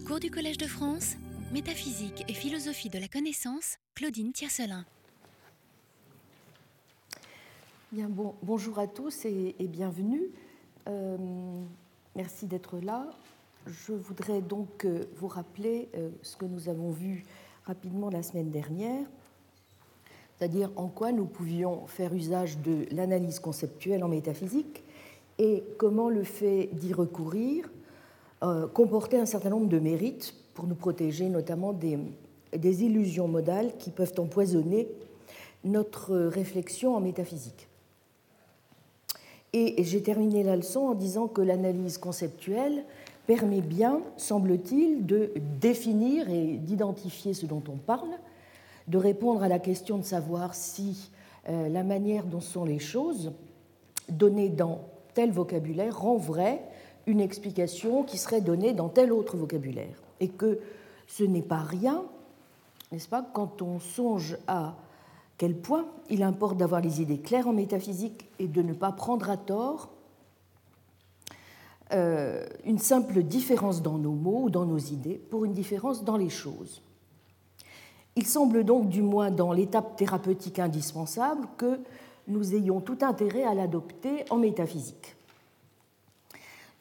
Cours du Collège de France, métaphysique et philosophie de la connaissance, Claudine Tiercelin. Bien, bon, bonjour à tous et, bienvenue. Euh, merci d'être là. Je voudrais donc euh, vous rappeler euh, ce que nous avons vu rapidement la semaine dernière, c'est-à-dire en quoi nous pouvions faire usage de l'analyse conceptuelle en métaphysique et comment le fait d'y recourir comportait un certain nombre de mérites pour nous protéger notamment des, illusions modales qui peuvent empoisonner notre réflexion en métaphysique. Et j'ai terminé la leçon en disant que l'analyse conceptuelle permet bien, semble-t-il, de définir et d'identifier ce dont on parle, de répondre à la question de savoir si euh, la manière dont sont les choses données dans tel vocabulaire rend vrai une explication qui serait donnée dans tel autre vocabulaire. Et que ce n'est pas rien, n'est-ce pas, quand on songe à quel point il importe d'avoir les idées claires en métaphysique et de ne pas prendre à tort euh, une simple différence dans nos mots ou dans nos idées pour une différence dans les choses. Il semble donc, du moins dans l'étape thérapeutique indispensable, que nous ayons tout intérêt à l'adopter en métaphysique.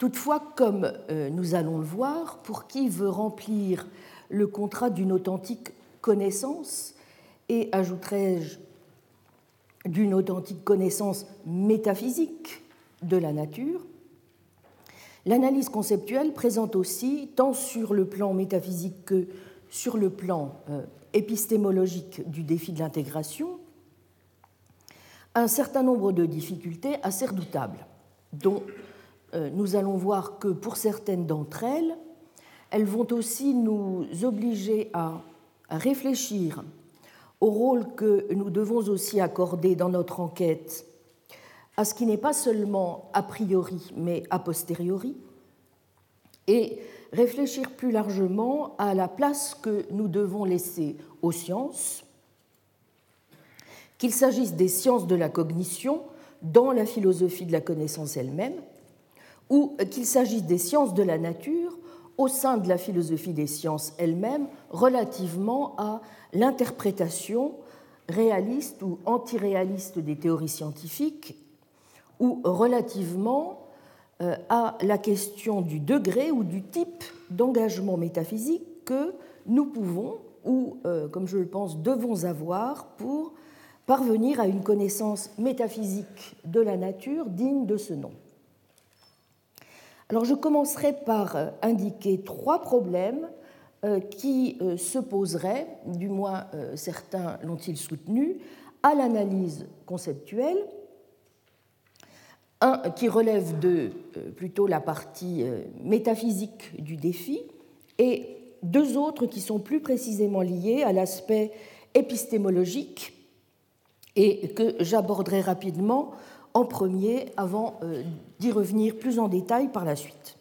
Toutefois, comme euh, nous allons le voir, pour qui veut remplir le contrat d'une authentique connaissance, et ajouterai-je d'une authentique connaissance métaphysique de la nature, L'analyse conceptuelle présente aussi, tant sur le plan métaphysique que sur le plan euh, épistémologique du défi de l'intégration, un certain nombre de difficultés assez redoutables, dont nous allons voir que pour certaines d'entre elles, elles vont aussi nous obliger à réfléchir au rôle que nous devons aussi accorder dans notre enquête à ce qui n'est pas seulement a priori, mais a posteriori, et réfléchir plus largement à la place que nous devons laisser aux sciences, qu'il s'agisse des sciences de la cognition dans la philosophie de la connaissance elle-même, ou qu'il s'agisse des sciences de la nature au sein de la philosophie des sciences elle-même relativement à l'interprétation réaliste ou antiréaliste des théories scientifiques ou relativement euh, à la question du degré ou du type d'engagement métaphysique que nous pouvons ou, euh, comme je le pense, devons avoir pour parvenir à une connaissance métaphysique de la nature digne de ce nom. Alors je commencerai par euh, indiquer trois problèmes qui se poseraient, du moins certains l'ont-ils soutenu, à l'analyse conceptuelle. Un qui relève de euh, plutôt la partie euh, métaphysique du défi, et deux autres qui sont plus précisément liés à l'aspect épistémologique et que j'aborderai rapidement en premier avant euh, d'y revenir plus en détail par la suite.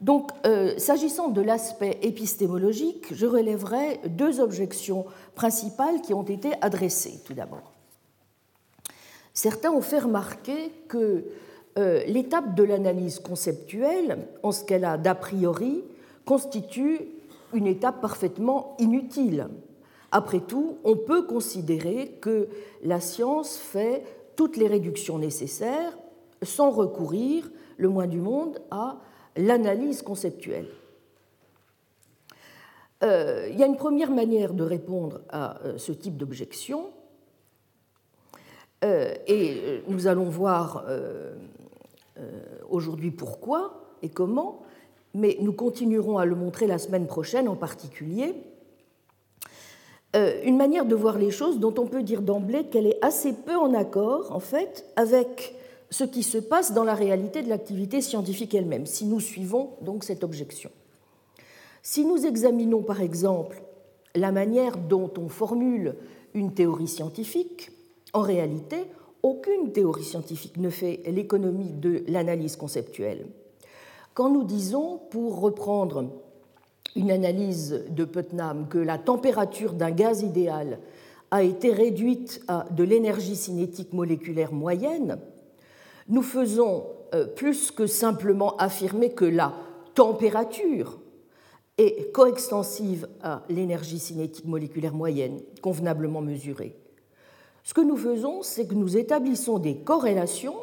Donc, s'agissant de l'aspect épistémologique, je relèverai deux objections principales qui ont été adressées tout d'abord. Certains ont fait remarquer que euh, l'étape de l'analyse conceptuelle, en ce qu'elle a d'a priori, constitue une étape parfaitement inutile. Après tout, on peut considérer que la science fait toutes les réductions nécessaires sans recourir, le moins du monde, à l'analyse conceptuelle. Euh, il y a une première manière de répondre à euh, ce type d'objection, euh, et nous allons voir aujourd'hui pourquoi et comment, mais nous continuerons à le montrer la semaine prochaine en particulier. Une manière de voir les choses dont on peut dire d'emblée qu'elle est assez peu en accord, en fait, avec ce qui se passe dans la réalité de l'activité scientifique elle-même, si nous suivons donc cette objection. Si nous examinons par exemple la manière dont on formule une théorie scientifique, en réalité, aucune théorie scientifique ne fait l'économie de l'analyse conceptuelle. Quand nous disons, pour reprendre une analyse de Putnam, que la température d'un gaz idéal a été réduite à de l'énergie cinétique moléculaire moyenne, nous faisons euh, plus que simplement affirmer que la température est coextensive à l'énergie cinétique moléculaire moyenne, convenablement mesurée. Ce que nous faisons, c'est que nous établissons des corrélations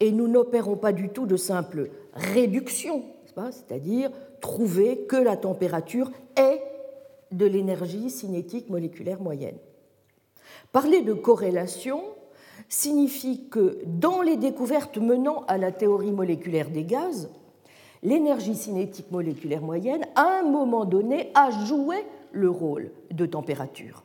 et nous n'opérons pas du tout de simple réduction, c'est-à-dire trouver que la température est de l'énergie cinétique moléculaire moyenne. Parler de corrélation signifie que dans les découvertes menant à la théorie moléculaire des gaz, l'énergie cinétique moléculaire moyenne, à un moment donné, a joué le rôle de température.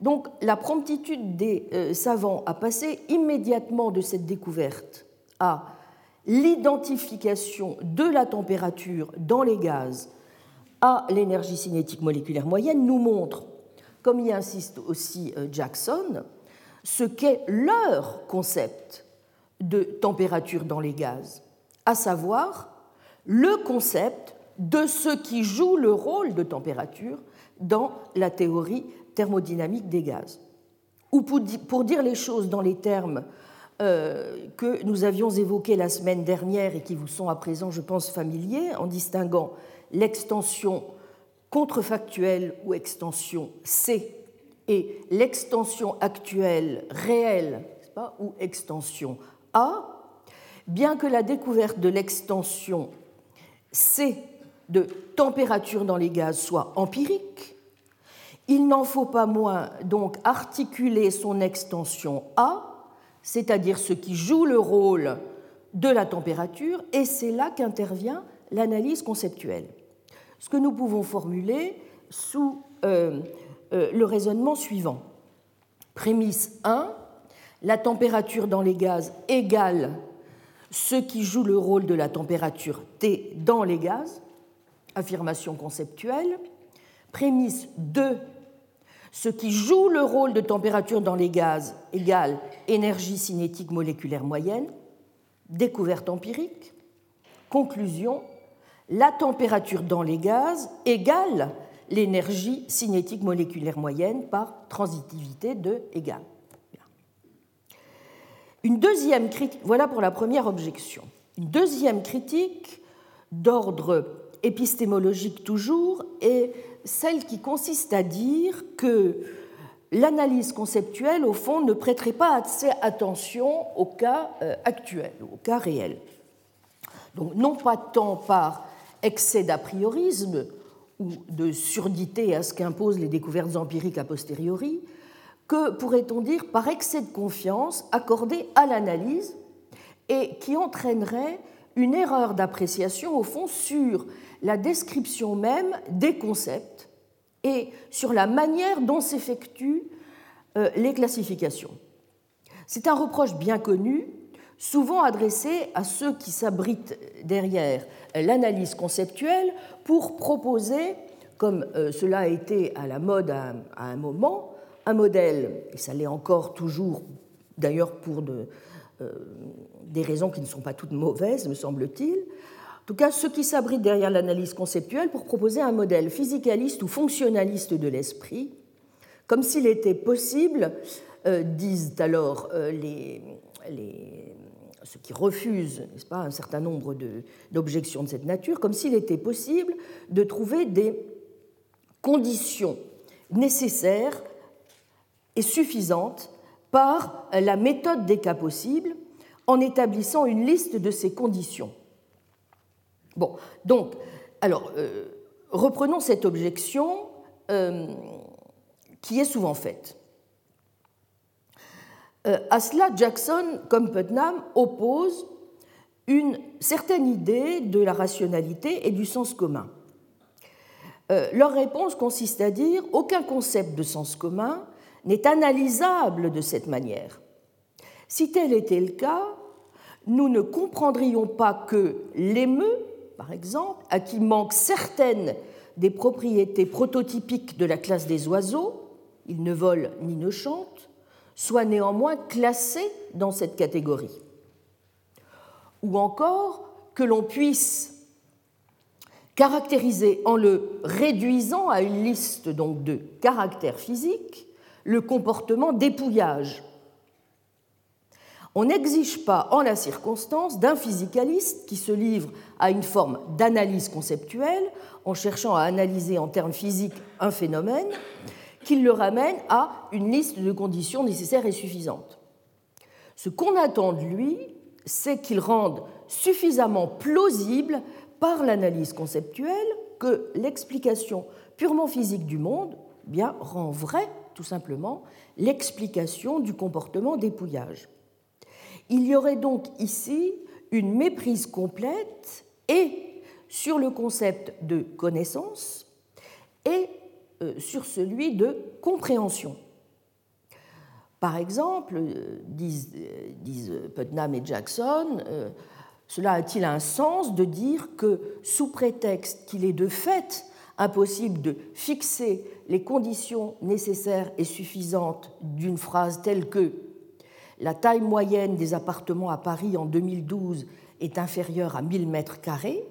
Donc la promptitude des euh, savants à passer immédiatement de cette découverte à l'identification de la température dans les gaz à l'énergie cinétique moléculaire moyenne nous montre, comme y insiste aussi euh, Jackson, ce qu'est leur concept de température dans les gaz, à savoir le concept de ce qui joue le rôle de température dans la théorie thermodynamique des gaz. Ou pour dire les choses dans les termes que nous avions évoqués la semaine dernière et qui vous sont à présent, je pense, familiers, en distinguant l'extension contrefactuelle ou extension C et l'extension actuelle réelle ou extension A, bien que la découverte de l'extension C de température dans les gaz soit empirique, il n'en faut pas moins donc articuler son extension A, c'est-à-dire ce qui joue le rôle de la température, et c'est là qu'intervient l'analyse conceptuelle. Ce que nous pouvons formuler sous euh, euh, le raisonnement suivant. Prémisse 1, la température dans les gaz égale ce qui joue le rôle de la température T dans les gaz, affirmation conceptuelle. Prémisse 2, ce qui joue le rôle de température dans les gaz égale énergie cinétique moléculaire moyenne, découverte empirique. Conclusion, la température dans les gaz égale l'énergie cinétique moléculaire moyenne par transitivité de égale. Une deuxième voilà pour la première objection. Une deuxième critique d'ordre épistémologique toujours est celle qui consiste à dire que l'analyse conceptuelle, au fond, ne prêterait pas assez attention au cas euh, actuel, au cas réel. Donc, non pas tant par excès d'a priorisme ou de surdité à ce qu'imposent les découvertes empiriques a posteriori, que, pourrait-on dire, par excès de confiance accordée à l'analyse et qui entraînerait une erreur d'appréciation, au fond, sur la description même des concepts et sur la manière dont s'effectuent euh, les classifications. C'est un reproche bien connu, souvent adressé à ceux qui s'abritent derrière l'analyse conceptuelle pour proposer, comme euh, cela a été à la mode à un moment, un modèle, et ça l'est encore toujours, d'ailleurs pour euh, des raisons qui ne sont pas toutes mauvaises, me semble-t-il, en tout cas ceux qui s'abritent derrière l'analyse conceptuelle pour proposer un modèle physicaliste ou fonctionnaliste de l'esprit, comme s'il était possible, euh, disent alors euh, ceux qui refusent n'est-ce pas, un certain nombre d'objections de, cette nature, comme s'il était possible de trouver des conditions nécessaires est suffisante par la méthode des cas possibles en établissant une liste de ces conditions. Bon, donc, alors, euh, reprenons cette objection euh, qui est souvent faite. Euh, à cela, Jackson, comme Putnam, oppose une certaine idée de la rationalité et du sens commun. leur réponse consiste à dire aucun concept de sens commun n'est analysable de cette manière. Si tel était le cas, nous ne comprendrions pas que l'émeu, par exemple, à qui manquent certaines des propriétés prototypiques de la classe des oiseaux, ils ne volent ni ne chantent, soit néanmoins classé dans cette catégorie. Ou encore que l'on puisse caractériser en le réduisant à une liste donc de caractères physiques le comportement dépouillage. On n'exige pas en la circonstance d'un physicaliste qui se livre à une forme d'analyse conceptuelle en cherchant à analyser en termes physiques un phénomène qu'il le ramène à une liste de conditions nécessaires et suffisantes. Ce qu'on attend de lui, c'est qu'il rende suffisamment plausible par l'analyse conceptuelle que l'explication purement physique du monde bien, rend vrai, tout simplement, l'explication du comportement dépouillage. Il y aurait donc ici une méprise complète et sur le concept de connaissance et euh, sur celui de compréhension. Par exemple, euh, disent, Putnam et Jackson, euh, cela a-t-il un sens de dire que, sous prétexte qu'il est de fait impossible de fixer les conditions nécessaires et suffisantes d'une phrase telle que la taille moyenne des appartements à Paris en 2012 est inférieure à 1000 mètres carrés,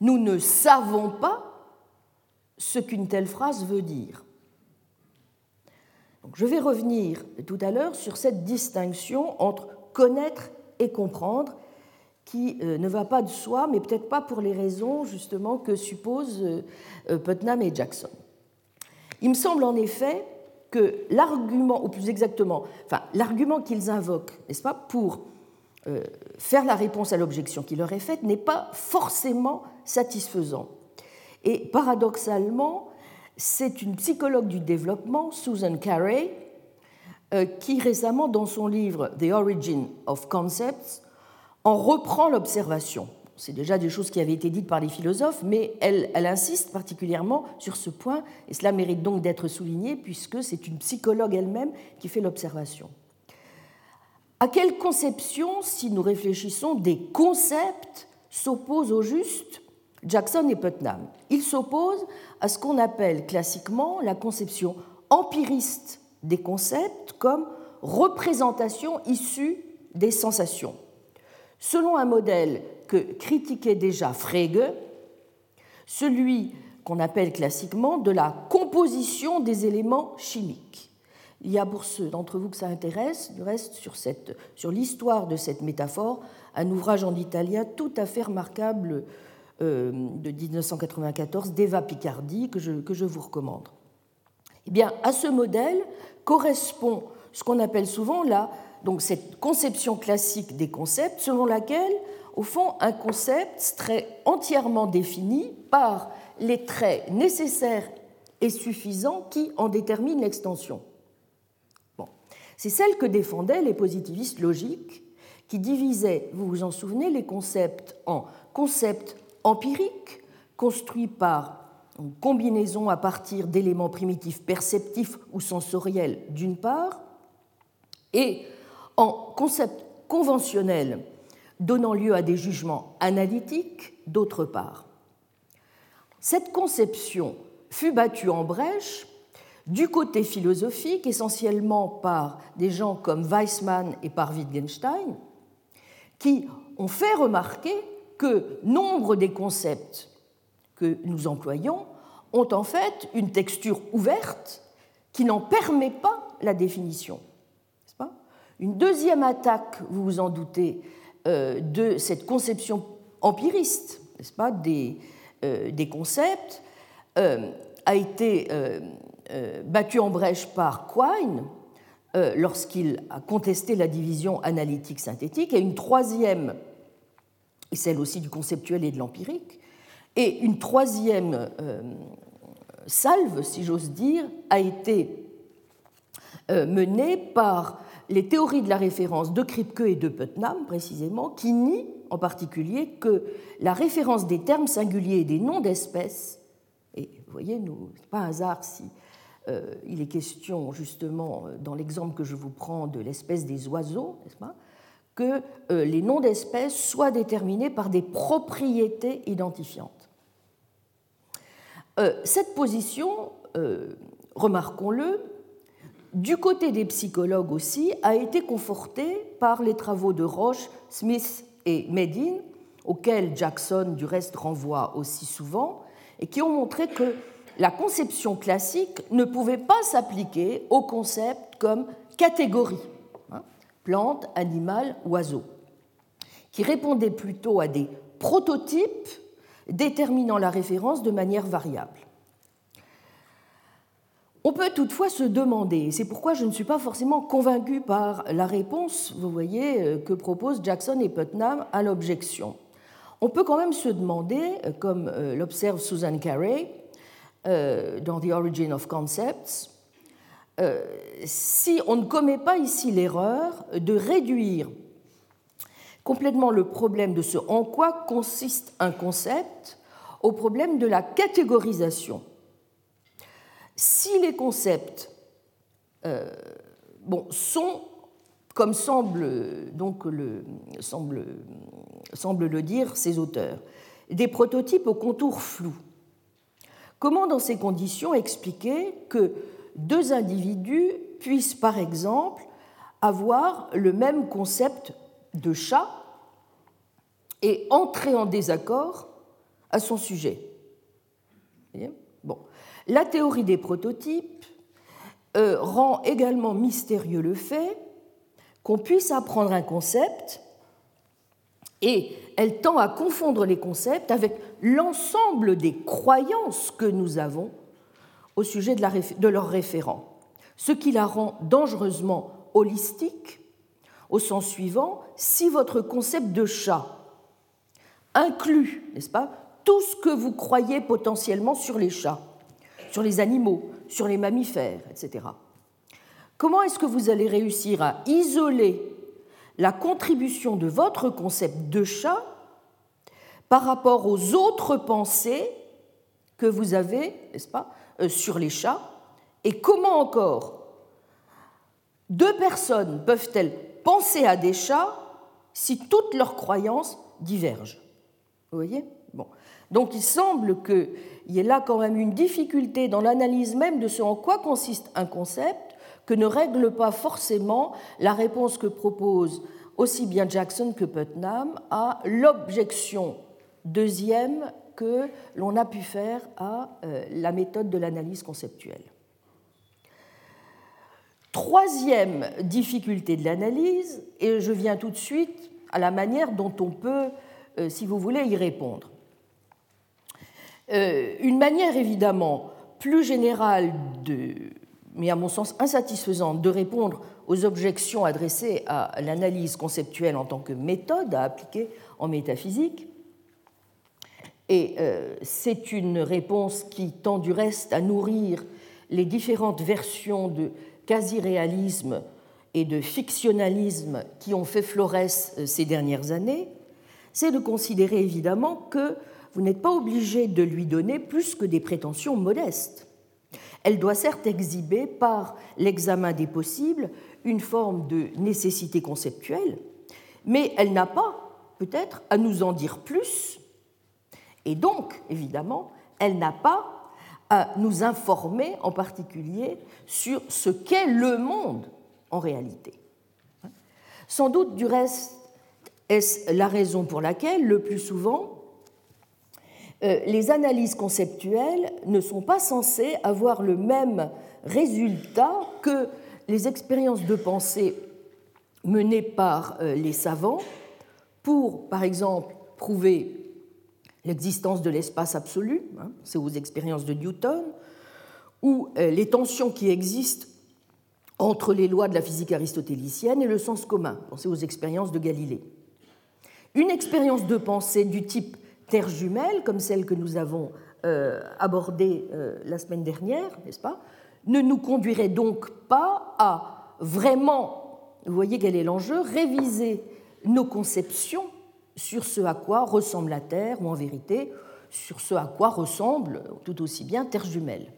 nous ne savons pas ce qu'une telle phrase veut dire. je vais revenir tout à l'heure sur cette distinction entre connaître et comprendre qui euh, ne va pas de soi, mais peut-être pas pour les raisons justement que supposent euh, euh, Putnam et Jackson. Il me semble en effet que l'argument, ou plus exactement, enfin l'argument qu'ils invoquent, n'est-ce pas, pour faire la réponse à l'objection qui leur est faite, n'est pas forcément satisfaisant. Et paradoxalement, c'est une psychologue du développement, Susan Carey, qui récemment, dans son livre The Origin of Concepts, en reprend l'observation. C'est déjà des choses qui avaient été dites par les philosophes, mais elle, insiste particulièrement sur ce point, et cela mérite donc d'être souligné, puisque c'est une psychologue elle-même qui fait l'observation. À quelle conception, si nous réfléchissons, des concepts s'opposent au juste? Jackson et Putnam. Ils s'opposent à ce qu'on appelle classiquement la conception empiriste des concepts comme représentation issue des sensations. Selon un modèle que critiquait déjà Frege, celui qu'on appelle classiquement de la composition des éléments chimiques. Il y a pour ceux d'entre vous que ça intéresse, du reste, sur, sur l'histoire de cette métaphore, un ouvrage en italien tout à fait remarquable euh, de 1994 d'Eva Picardi que je, que je vous recommande. Eh bien, à ce modèle correspond ce qu'on appelle souvent la donc cette conception classique des concepts selon laquelle, au fond, un concept serait entièrement défini par les traits nécessaires et suffisants qui en déterminent l'extension. C'est celle que défendaient les positivistes logiques qui divisaient, vous vous en souvenez, les concepts en concepts empiriques, construits par une combinaison à partir d'éléments primitifs perceptifs ou sensoriels d'une part, et en concept conventionnel donnant lieu à des jugements analytiques, d'autre part. Cette conception fut battue en brèche du côté philosophique, essentiellement par des gens comme Weissmann et par Wittgenstein, qui ont fait remarquer que nombre des concepts que nous employons ont en fait une texture ouverte qui n'en permet pas la définition. Une deuxième attaque, vous vous en doutez, de cette conception empiriste, n'est-ce pas, des, euh, concepts, euh, a été battue en brèche par Quine lorsqu'il a contesté la division analytique-synthétique, et une troisième, et celle aussi du conceptuel et de l'empirique, et une troisième salve, si j'ose dire, a été menée par les théories de la référence de Kripke et de Putnam, précisément, qui nient en particulier que la référence des termes singuliers et des noms d'espèces, et vous voyez, ce n'est pas un hasard si euh, il est question justement dans l'exemple que je vous prends de l'espèce des oiseaux, n'est-ce pas, que euh, les noms d'espèces soient déterminés par des propriétés identifiantes. Euh, cette position, remarquons-le, du côté des psychologues aussi, a été conforté par les travaux de Roche, Smith et Medin, auxquels Jackson du reste renvoie aussi souvent, et qui ont montré que la conception classique ne pouvait pas s'appliquer au concept comme catégorie. Hein. plante, animal, oiseau, qui répondait plutôt à des prototypes déterminant la référence de manière variable. On peut toutefois se demander, c'est pourquoi je ne suis pas forcément convaincu par la réponse, vous voyez, euh, que proposent Jackson et Putnam à l'objection. On peut quand même se demander, euh, comme euh, l'observe Susan Carey dans The Origin of Concepts, si on ne commet pas ici l'erreur de réduire complètement le problème de ce en quoi consiste un concept au problème de la catégorisation si les concepts euh, sont, comme semble, le, le dire ces auteurs, des prototypes au contour flou, comment dans ces conditions expliquer que deux individus puissent par exemple avoir le même concept de chat et entrer en désaccord à son sujet? La théorie des prototypes euh, rend également mystérieux le fait qu'on puisse apprendre un concept et elle tend à confondre les concepts avec l'ensemble des croyances que nous avons au sujet de, de leur référent, ce qui la rend dangereusement holistique au sens suivant, si votre concept de chat inclut, n'est-ce pas, tout ce que vous croyez potentiellement sur les chats, sur les animaux, sur les mammifères, etc. Comment est-ce que vous allez réussir à isoler la contribution de votre concept de chat par rapport aux autres pensées que vous avez, n'est-ce pas, euh, sur les chats? Et comment encore deux personnes peuvent-elles penser à des chats si toutes leurs croyances divergent? Vous voyez? Bon. Donc il semble qu'il y ait là quand même une difficulté dans l'analyse même de ce en quoi consiste un concept que ne règle pas forcément la réponse que propose aussi bien Jackson que Putnam à l'objection deuxième que l'on a pu faire à euh, la méthode de l'analyse conceptuelle. Troisième difficulté de l'analyse, et je viens tout de suite à la manière dont on peut, euh, si vous voulez, y répondre. Euh, une manière évidemment plus générale, mais à mon sens insatisfaisante, de répondre aux objections adressées à l'analyse conceptuelle en tant que méthode à appliquer en métaphysique. Et euh, c'est une réponse qui tend du reste à nourrir les différentes versions de quasi-réalisme et de fictionnalisme qui ont fait florès euh, ces dernières années, c'est de considérer évidemment que vous n'êtes pas obligé de lui donner plus que des prétentions modestes. Elle doit certes exhiber par l'examen des possibles une forme de nécessité conceptuelle, mais elle n'a pas, peut-être, à nous en dire plus, et donc, évidemment, elle n'a pas à nous informer en particulier sur ce qu'est le monde en réalité. Sans doute, du reste, est-ce la raison pour laquelle, le plus souvent, les analyses conceptuelles ne sont pas censées avoir le même résultat que les expériences de pensée menées par euh, les savants pour, par exemple, prouver l'existence de l'espace absolu, hein, c'est aux expériences de Newton, ou euh, les tensions qui existent entre les lois de la physique aristotélicienne et le sens commun, pensez aux expériences de Galilée. Une expérience de pensée du type terre jumelle, comme celle que nous avons euh, abordée euh, la semaine dernière, n'est-ce pas, ne nous conduirait donc pas à vraiment, vous voyez quel est l'enjeu, réviser nos conceptions sur ce à quoi ressemble la Terre, ou en vérité, sur ce à quoi ressemble tout aussi bien Terre jumelle.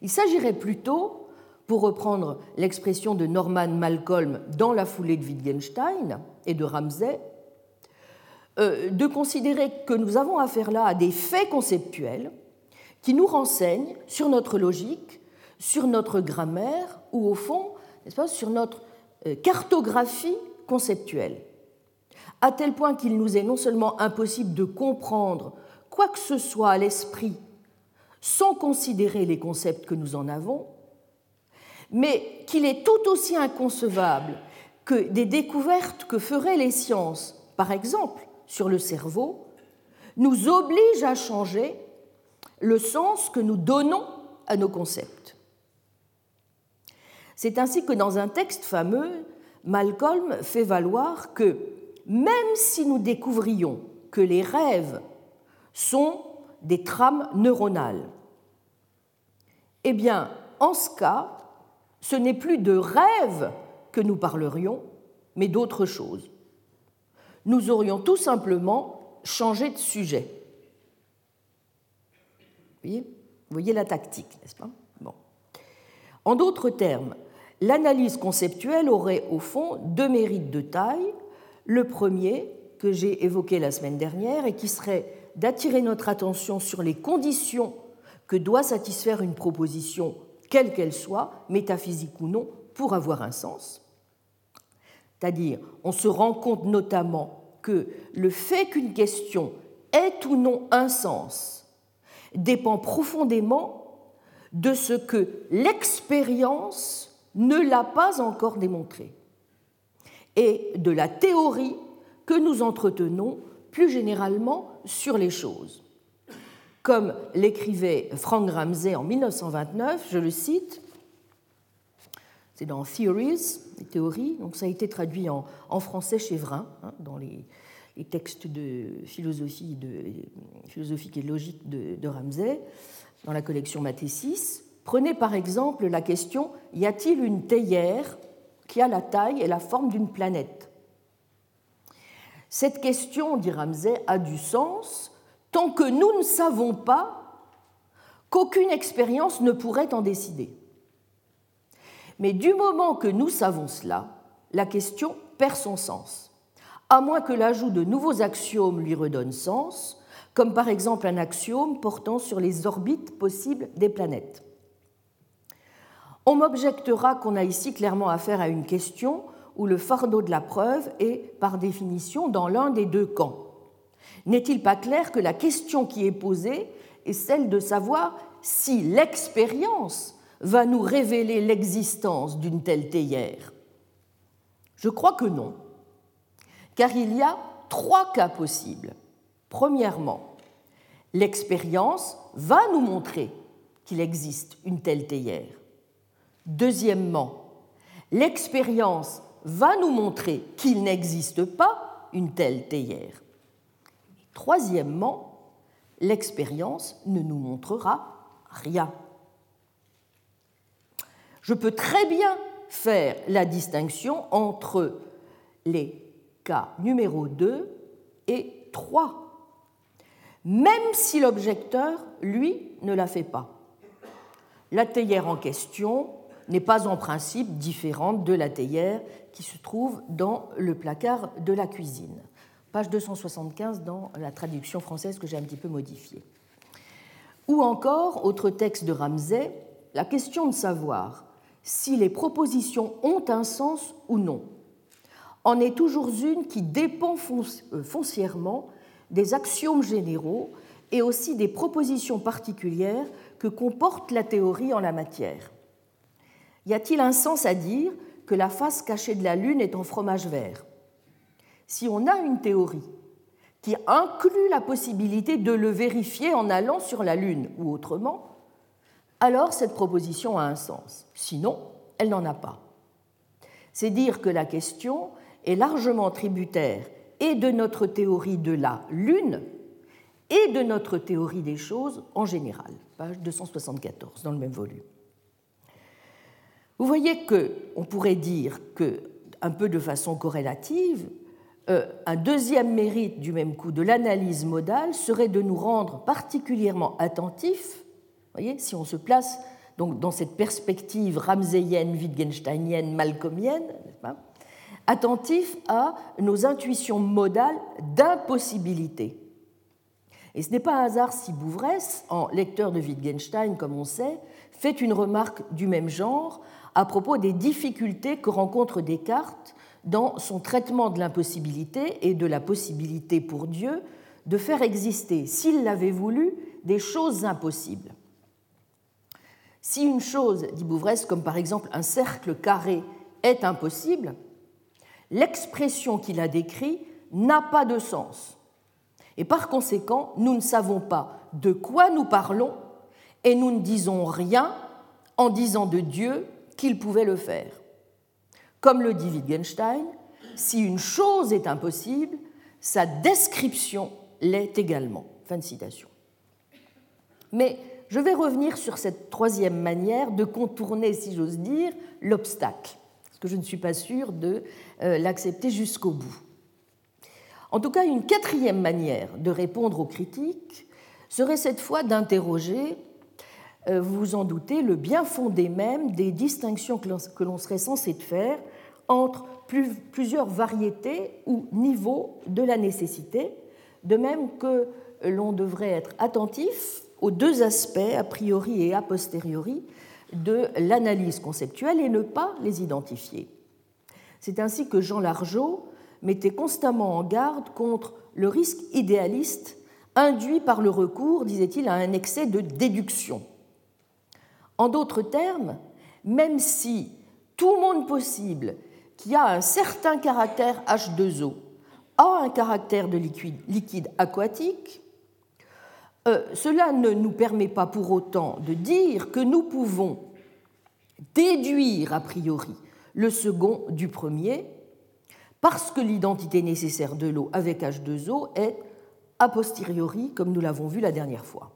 Il s'agirait plutôt, pour reprendre l'expression de Norman Malcolm dans la foulée de Wittgenstein et de Ramsay, de considérer que nous avons affaire là à des faits conceptuels qui nous renseignent sur notre logique, sur notre grammaire ou au fond, n'est-ce pas, sur notre euh, cartographie conceptuelle, à tel point qu'il nous est non seulement impossible de comprendre quoi que ce soit à l'esprit sans considérer les concepts que nous en avons, mais qu'il est tout aussi inconcevable que des découvertes que feraient les sciences, par exemple sur le cerveau, nous obligent à changer le sens que nous donnons à nos concepts. C'est ainsi que dans un texte fameux, Malcolm fait valoir que même si nous découvrions que les rêves sont des trames neuronales, eh bien, en ce cas, ce n'est plus de rêves que nous parlerions, mais d'autre chose. Nous aurions tout simplement changé de sujet. Vous voyez, la tactique, n'est-ce pas. En d'autres termes, l'analyse conceptuelle aurait au fond deux mérites de taille. Le premier, que j'ai évoqué la semaine dernière, et qui serait d'attirer notre attention sur les conditions que doit satisfaire une proposition, quelle qu'elle soit, métaphysique ou non, pour avoir un sens. C'est-à-dire, on se rend compte notamment que le fait qu'une question ait ou non un sens dépend profondément de ce que l'expérience ne l'a pas encore démontré et de la théorie que nous entretenons plus généralement sur les choses. Comme l'écrivait Frank Ramsey en 1929, je le cite, c'est dans Theories, les théories, donc ça a été traduit en, français chez Vrin, hein, dans les, textes de philosophie, de, philosophique et logique de, de Ramsey, dans la collection Mathésis. Prenez par exemple la question y a-t-il une théière qui a la taille et la forme d'une planète? Cette question, dit Ramsey, a du sens tant que nous ne savons pas qu'aucune expérience ne pourrait en décider. Mais du moment que nous savons cela, la question perd son sens, à moins que l'ajout de nouveaux axiomes lui redonne sens, comme par exemple un axiome portant sur les orbites possibles des planètes. On m'objectera qu'on a ici clairement affaire à une question où le fardeau de la preuve est, par définition, dans l'un des deux camps. N'est-il pas clair que la question qui est posée est celle de savoir si l'expérience va nous révéler l'existence d'une telle théière Je crois que non, car il y a trois cas possibles. Premièrement, l'expérience va nous montrer qu'il existe une telle théière. Deuxièmement, l'expérience va nous montrer qu'il n'existe pas une telle théière. Troisièmement, l'expérience ne nous montrera rien je peux très bien faire la distinction entre les cas numéro 2 et 3, même si l'objecteur, lui, ne la fait pas. La théière en question n'est pas en principe différente de la théière qui se trouve dans le placard de la cuisine. Page 275 dans la traduction française que j'ai un petit peu modifiée. Ou encore, autre texte de Ramsay, la question de savoir si les propositions ont un sens ou non en est toujours une qui dépend euh, foncièrement des axiomes généraux et aussi des propositions particulières que comporte la théorie en la matière. Y a-t-il un sens à dire que la face cachée de la Lune est en fromage vert? Si on a une théorie qui inclut la possibilité de le vérifier en allant sur la Lune ou autrement, alors cette proposition a un sens. Sinon, elle n'en a pas. C'est dire que la question est largement tributaire et de notre théorie de la Lune et de notre théorie des choses en général, page 274 dans le même volume. Vous voyez que on pourrait dire que, un peu de façon corrélative, euh, un deuxième mérite du même coup de l'analyse modale serait de nous rendre particulièrement attentifs si on se place donc, dans cette perspective ramséienne, wittgensteinienne, malcolmienne, attentif à nos intuitions modales d'impossibilité. Et ce n'est pas un hasard si Bouvresse, en lecteur de Wittgenstein, comme on sait, fait une remarque du même genre à propos des difficultés que rencontre Descartes dans son traitement de l'impossibilité et de la possibilité pour Dieu de faire exister, s'il l'avait voulu, des choses impossibles. Si une chose, dit Bouvresse, comme par exemple un cercle carré, est impossible, l'expression qu'il a décrite n'a pas de sens. Et par conséquent, nous ne savons pas de quoi nous parlons et nous ne disons rien en disant de Dieu qu'il pouvait le faire. Comme le dit Wittgenstein, si une chose est impossible, sa description l'est également. Fin de citation. Mais je vais revenir sur cette troisième manière de contourner, si j'ose dire, l'obstacle, parce que je ne suis pas sûre de euh, l'accepter jusqu'au bout. En tout cas, une quatrième manière de répondre aux critiques serait cette fois d'interroger, euh, vous vous en doutez, le bien fondé même des distinctions que l'on serait censé faire entre plusieurs variétés ou niveaux de la nécessité, de même que l'on devrait être attentif aux deux aspects, a priori et a posteriori, de l'analyse conceptuelle et ne pas les identifier. C'est ainsi que Jean Largeau mettait constamment en garde contre le risque idéaliste induit par le recours, disait-il, à un excès de déduction. En d'autres termes, même si tout monde possible qui a un certain caractère H2O a un caractère de liquide, liquide aquatique, euh, cela ne nous permet pas pour autant de dire que nous pouvons déduire a priori le second du premier, parce que l'identité nécessaire de l'eau avec H2O est a posteriori, comme nous l'avons vu la dernière fois.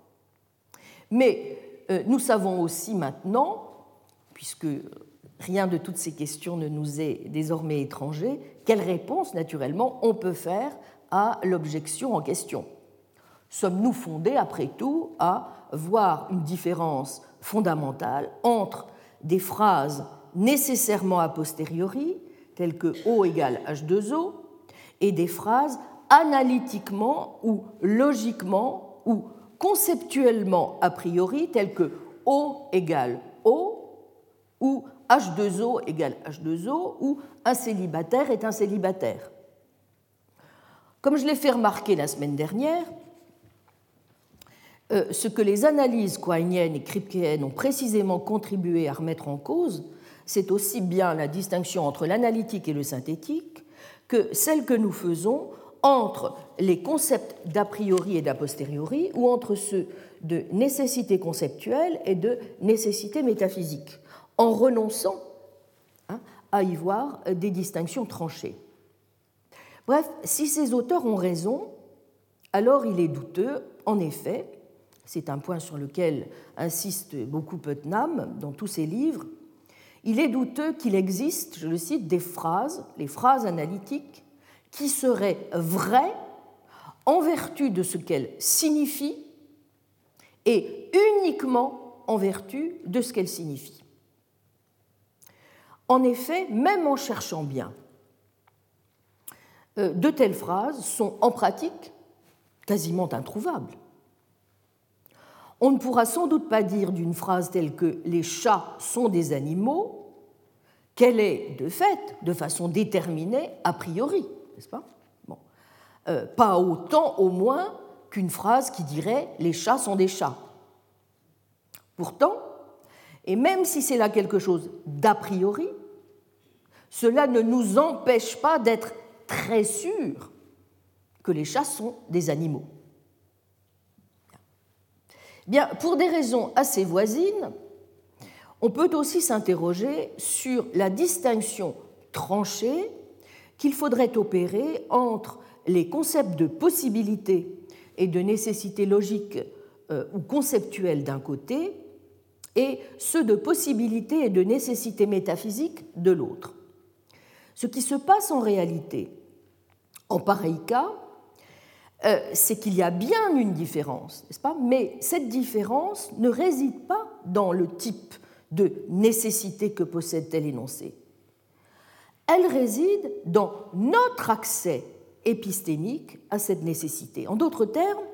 Mais euh, nous savons aussi maintenant, puisque rien de toutes ces questions ne nous est désormais étranger, quelle réponse, naturellement, on peut faire à l'objection en question. Sommes-nous fondés, après tout, à voir une différence fondamentale entre des phrases nécessairement a posteriori, telles que O égale H2O, et des phrases analytiquement ou logiquement ou conceptuellement a priori, telles que O égale O ou H2O égale H2O ou un célibataire est un célibataire. Comme je l'ai fait remarquer la semaine dernière, ce que les analyses quainiennes et kripkeyennes ont précisément contribué à remettre en cause, c'est aussi bien la distinction entre l'analytique et le synthétique que celle que nous faisons entre les concepts d'a priori et d'a posteriori ou entre ceux de nécessité conceptuelle et de nécessité métaphysique, en renonçant hein, à y voir des distinctions tranchées. Bref, si ces auteurs ont raison, alors il est douteux, en effet, c'est un point sur lequel insiste beaucoup Putnam dans tous ses livres, il est douteux qu'il existe, je le cite, des phrases, les phrases analytiques, qui seraient vraies en vertu de ce qu'elles signifient et uniquement en vertu de ce qu'elles signifient. En effet, même en cherchant bien, euh, de telles phrases sont en pratique quasiment introuvables. On ne pourra sans doute pas dire d'une phrase telle que les chats sont des animaux qu'elle est de fait, de façon déterminée, a priori, n'est-ce pas? Euh, Pas autant au moins qu'une phrase qui dirait les chats sont des chats. Pourtant, et même si c'est là quelque chose d'a priori, cela ne nous empêche pas d'être très sûrs que les chats sont des animaux. Pour des raisons assez voisines, on peut aussi s'interroger sur la distinction tranchée qu'il faudrait opérer entre les concepts de possibilité et de nécessité logique euh, ou conceptuelle d'un côté et ceux de possibilité et de nécessité métaphysique de l'autre. Ce qui se passe en réalité en pareil cas, euh, c'est qu'il y a bien une différence, n'est-ce pas? Mais cette différence ne réside pas dans le type de nécessité que possède tel énoncé. Elle réside dans notre accès épistémique à cette nécessité. En d'autres termes,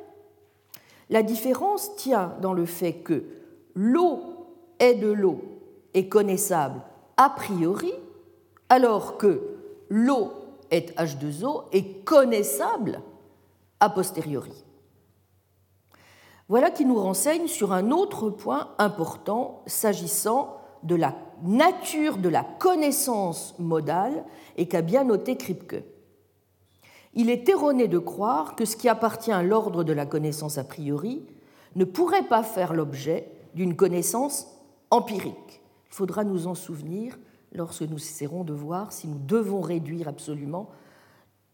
la différence tient dans le fait que l'eau est de l'eau et connaissable a priori, alors que l'eau est H2O et connaissable a posteriori. Voilà qui nous renseigne sur un autre point important s'agissant de la nature de la connaissance modale et qu'a bien noté Kripke. Il est erroné de croire que ce qui appartient à l'ordre de la connaissance a priori ne pourrait pas faire l'objet d'une connaissance empirique. Il faudra nous en souvenir lorsque nous essaierons de voir si nous devons réduire absolument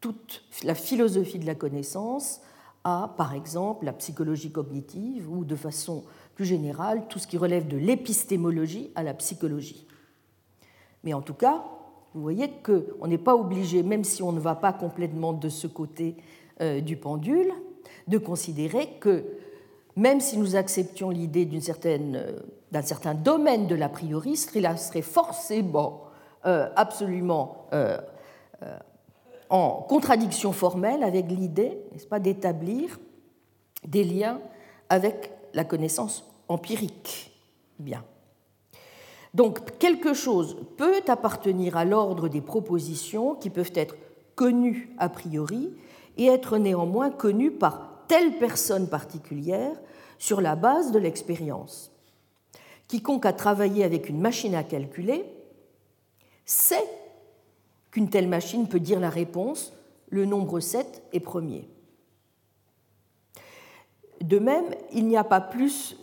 toute la philosophie de la connaissance à, par exemple, la psychologie cognitive ou, de façon plus générale, tout ce qui relève de l'épistémologie à la psychologie. Mais en tout cas, vous voyez qu'on n'est pas obligé, même si on ne va pas complètement de ce côté euh, du pendule, de considérer que même si nous acceptions l'idée d'un euh, certain domaine de l'a priori, cela serait forcément euh, absolument en contradiction formelle avec l'idée, n'est-ce pas, d'établir des liens avec la connaissance empirique. Bien. Donc quelque chose peut appartenir à l'ordre des propositions qui peuvent être connues a priori et être néanmoins connues par telle personne particulière sur la base de l'expérience. Quiconque a travaillé avec une machine à calculer sait qu'une telle machine peut dire la réponse, le nombre 7 est premier. De même, il n'y a pas plus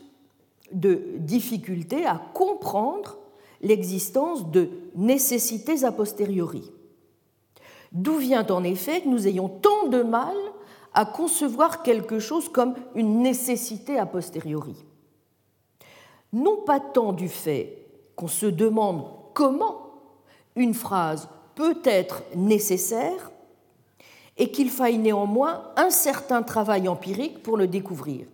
de difficulté à comprendre l'existence de nécessités a posteriori. D'où vient en effet que nous ayons tant de mal à concevoir quelque chose comme une nécessité a posteriori Non pas tant du fait qu'on se demande comment une phrase peut être nécessaire et qu'il faille néanmoins un certain travail empirique pour le découvrir,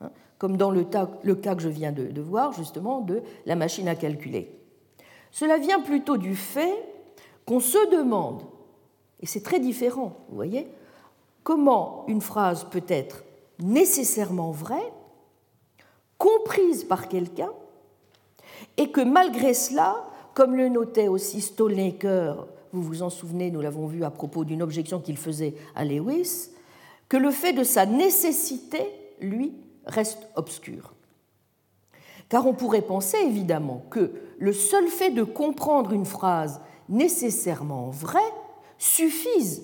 hein, comme dans le, cas que je viens de voir justement de la machine à calculer. Cela vient plutôt du fait qu'on se demande, et c'est très différent, vous voyez, comment une phrase peut être nécessairement vraie, comprise par quelqu'un, et que malgré cela, comme le notait aussi Stolnecker, vous vous en souvenez, nous l'avons vu à propos d'une objection qu'il faisait à Lewis, que le fait de sa nécessité, lui, reste obscur. Car on pourrait penser évidemment que le seul fait de comprendre une phrase nécessairement vraie suffise,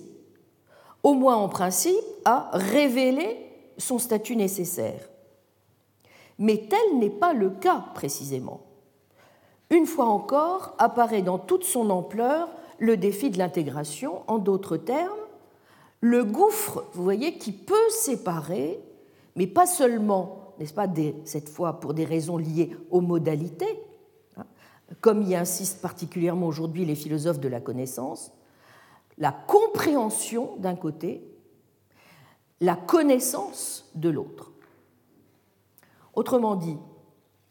au moins en principe, à révéler son statut nécessaire. Mais tel n'est pas le cas précisément. Une fois encore, apparaît dans toute son ampleur le défi de l'intégration, en d'autres termes, le gouffre, vous voyez, qui peut séparer, mais pas seulement n'est-ce pas, cette fois pour des raisons liées aux modalités, hein, comme y insistent particulièrement aujourd'hui les philosophes de la connaissance, la compréhension d'un côté, la connaissance de l'autre. Autrement dit,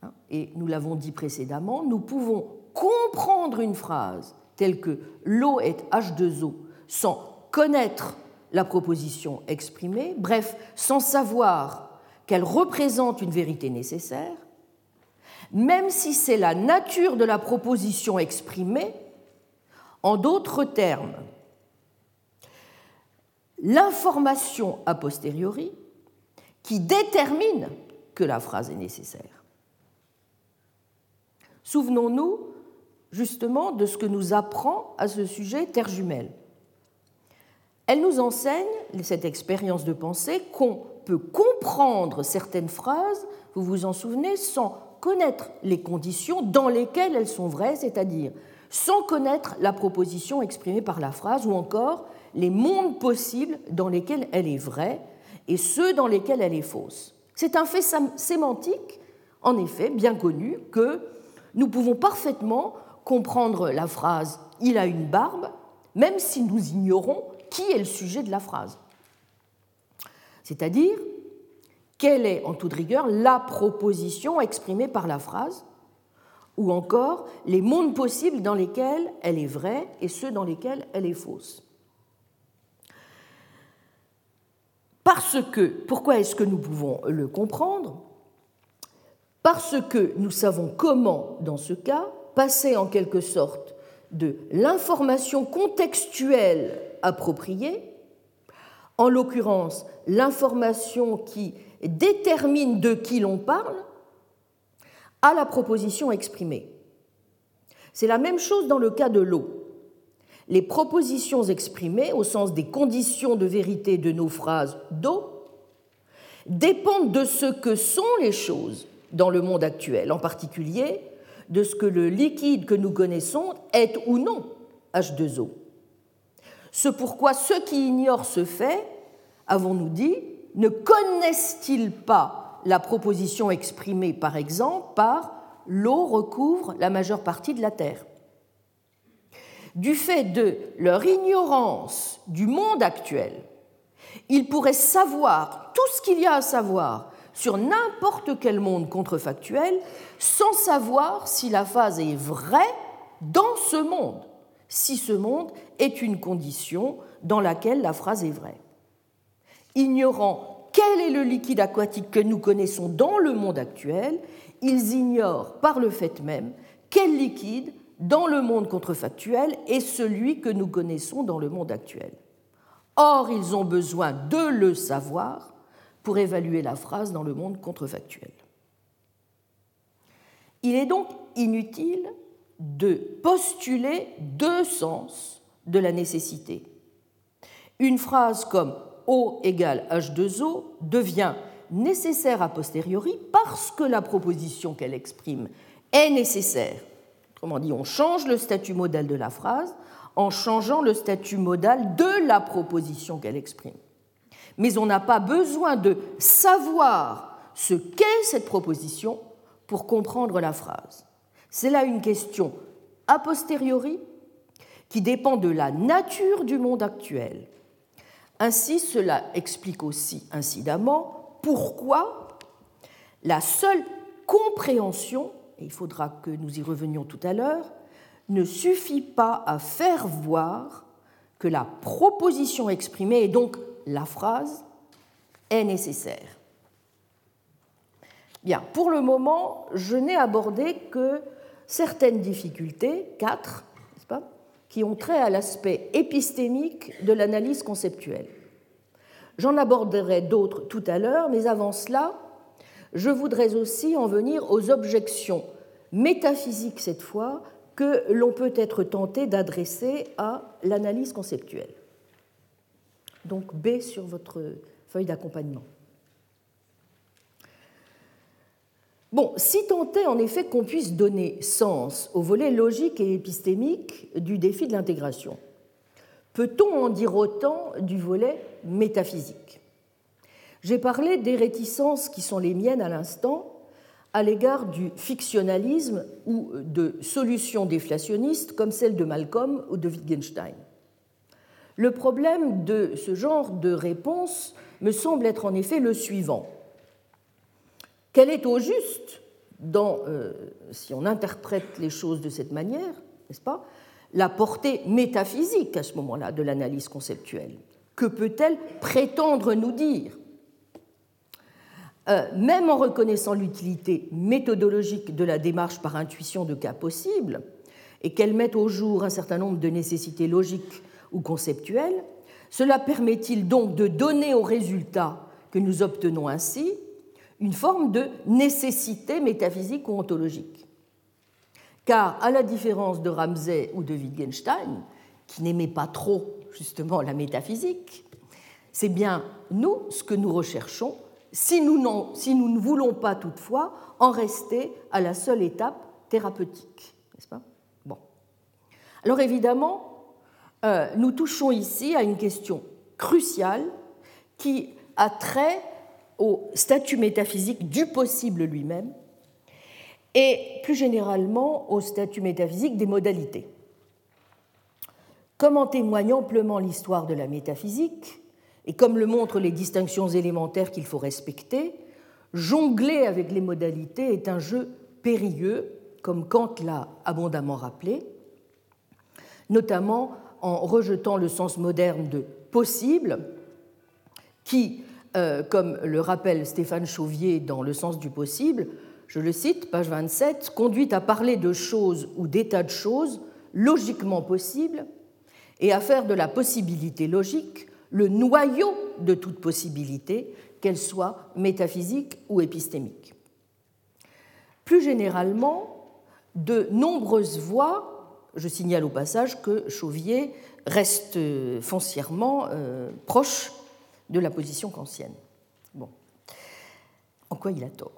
hein, et nous l'avons dit précédemment, nous pouvons comprendre une phrase telle que l'eau est H2O sans connaître la proposition exprimée, bref, sans savoir qu'elle représente une vérité nécessaire, même si c'est la nature de la proposition exprimée, en d'autres termes, l'information a posteriori qui détermine que la phrase est nécessaire. Souvenons-nous justement de ce que nous apprend à ce sujet Terre Jumelle. Elle nous enseigne, cette expérience de pensée, qu'on peut comprendre certaines phrases, vous vous en souvenez, sans connaître les conditions dans lesquelles elles sont vraies, c'est-à-dire sans connaître la proposition exprimée par la phrase ou encore les mondes possibles dans lesquels elle est vraie et ceux dans lesquels elle est fausse. C'est un fait sémantique, en effet, bien connu, que nous pouvons parfaitement comprendre la phrase Il a une barbe, même si nous ignorons qui est le sujet de la phrase c'est-à-dire quelle est en toute rigueur la proposition exprimée par la phrase, ou encore les mondes possibles dans lesquels elle est vraie et ceux dans lesquels elle est fausse. Parce que, pourquoi est-ce que nous pouvons le comprendre? Parce que nous savons comment, dans ce cas, passer en quelque sorte de l'information contextuelle appropriée en l'occurrence l'information qui détermine de qui l'on parle, à la proposition exprimée. C'est la même chose dans le cas de l'eau. Les propositions exprimées au sens des conditions de vérité de nos phrases d'eau dépendent de ce que sont les choses dans le monde actuel, en particulier de ce que le liquide que nous connaissons est ou non H2O. Ce pourquoi ceux qui ignorent ce fait, avons-nous dit, ne connaissent-ils pas la proposition exprimée par exemple par l'eau recouvre la majeure partie de la Terre? Du fait de leur ignorance du monde actuel, ils pourraient savoir tout ce qu'il y a à savoir sur n'importe quel monde contrefactuel sans savoir si la phase est vraie dans ce monde, si ce monde est une condition dans laquelle la phrase est vraie. Ignorant quel est le liquide aquatique que nous connaissons dans le monde actuel, ils ignorent par le fait même quel liquide dans le monde contrefactuel est celui que nous connaissons dans le monde actuel. Or, ils ont besoin de le savoir pour évaluer la phrase dans le monde contrefactuel. Il est donc inutile de postuler deux sens de la nécessité. Une phrase comme O égale H2O devient nécessaire a posteriori parce que la proposition qu'elle exprime est nécessaire. Autrement dit, on change le statut modal de la phrase en changeant le statut modal de la proposition qu'elle exprime mais on n'a pas besoin de savoir ce qu'est cette proposition pour comprendre la phrase. C'est là une question a posteriori qui dépend de la nature du monde actuel. Ainsi, cela explique aussi incidemment pourquoi la seule compréhension, et il faudra que nous y revenions tout à l'heure, ne suffit pas à faire voir que la proposition exprimée est donc la phrase est nécessaire. Bien, pour le moment, je n'ai abordé que certaines difficultés, quatre, n'est-ce pas, qui ont trait à l'aspect épistémique de l'analyse conceptuelle. J'en aborderai d'autres tout à l'heure, mais avant cela, je voudrais aussi en venir aux objections métaphysiques cette fois que l'on peut être tenté d'adresser à l'analyse conceptuelle donc B sur votre feuille d'accompagnement. Bon, si tant est en effet qu'on puisse donner sens au volet logique et épistémique du défi de l'intégration, peut-on en dire autant du volet métaphysique? J'ai parlé des réticences qui sont les miennes à l'instant à l'égard du fictionnalisme ou de solutions déflationnistes comme celle de Malcolm ou de Wittgenstein. Le problème de ce genre de réponse me semble être en effet le suivant. Quelle est au juste, euh, si on interprète les choses de cette manière, n'est-ce pas, la portée métaphysique à ce moment-là de l'analyse conceptuelle Que peut-elle prétendre nous dire euh, Même en reconnaissant l'utilité méthodologique de la démarche par intuition de cas possibles, et qu'elle mette au jour un certain nombre de nécessités logiques ou conceptuel, cela permet-il donc de donner au résultat que nous obtenons ainsi une forme de nécessité métaphysique ou ontologique Car, à la différence de Ramsay ou de Wittgenstein, qui n'aimait pas trop justement la métaphysique, c'est bien nous ce que nous recherchons si nous, si nous ne voulons pas toutefois en rester à la seule étape thérapeutique. N'est-ce pas? Bon. Alors évidemment, nous touchons ici à une question cruciale qui a trait au statut métaphysique du possible lui-même et plus généralement au statut métaphysique des modalités. Comme en témoigne amplement l'histoire de la métaphysique, et comme le montrent les distinctions élémentaires qu'il faut respecter, jongler avec les modalités est un jeu périlleux, comme Kant l'a abondamment rappelé, notamment en rejetant le sens moderne de possible, qui, euh, comme le rappelle Stéphane Chauvier dans Le sens du possible, je le cite, page 27, conduit à parler de choses ou d'états de choses logiquement possibles et à faire de la possibilité logique le noyau de toute possibilité, qu'elle soit métaphysique ou épistémique. Plus généralement, de nombreuses voies. Je signale au passage que Chauvier reste foncièrement euh, proche de la position kantienne. En quoi il a tort?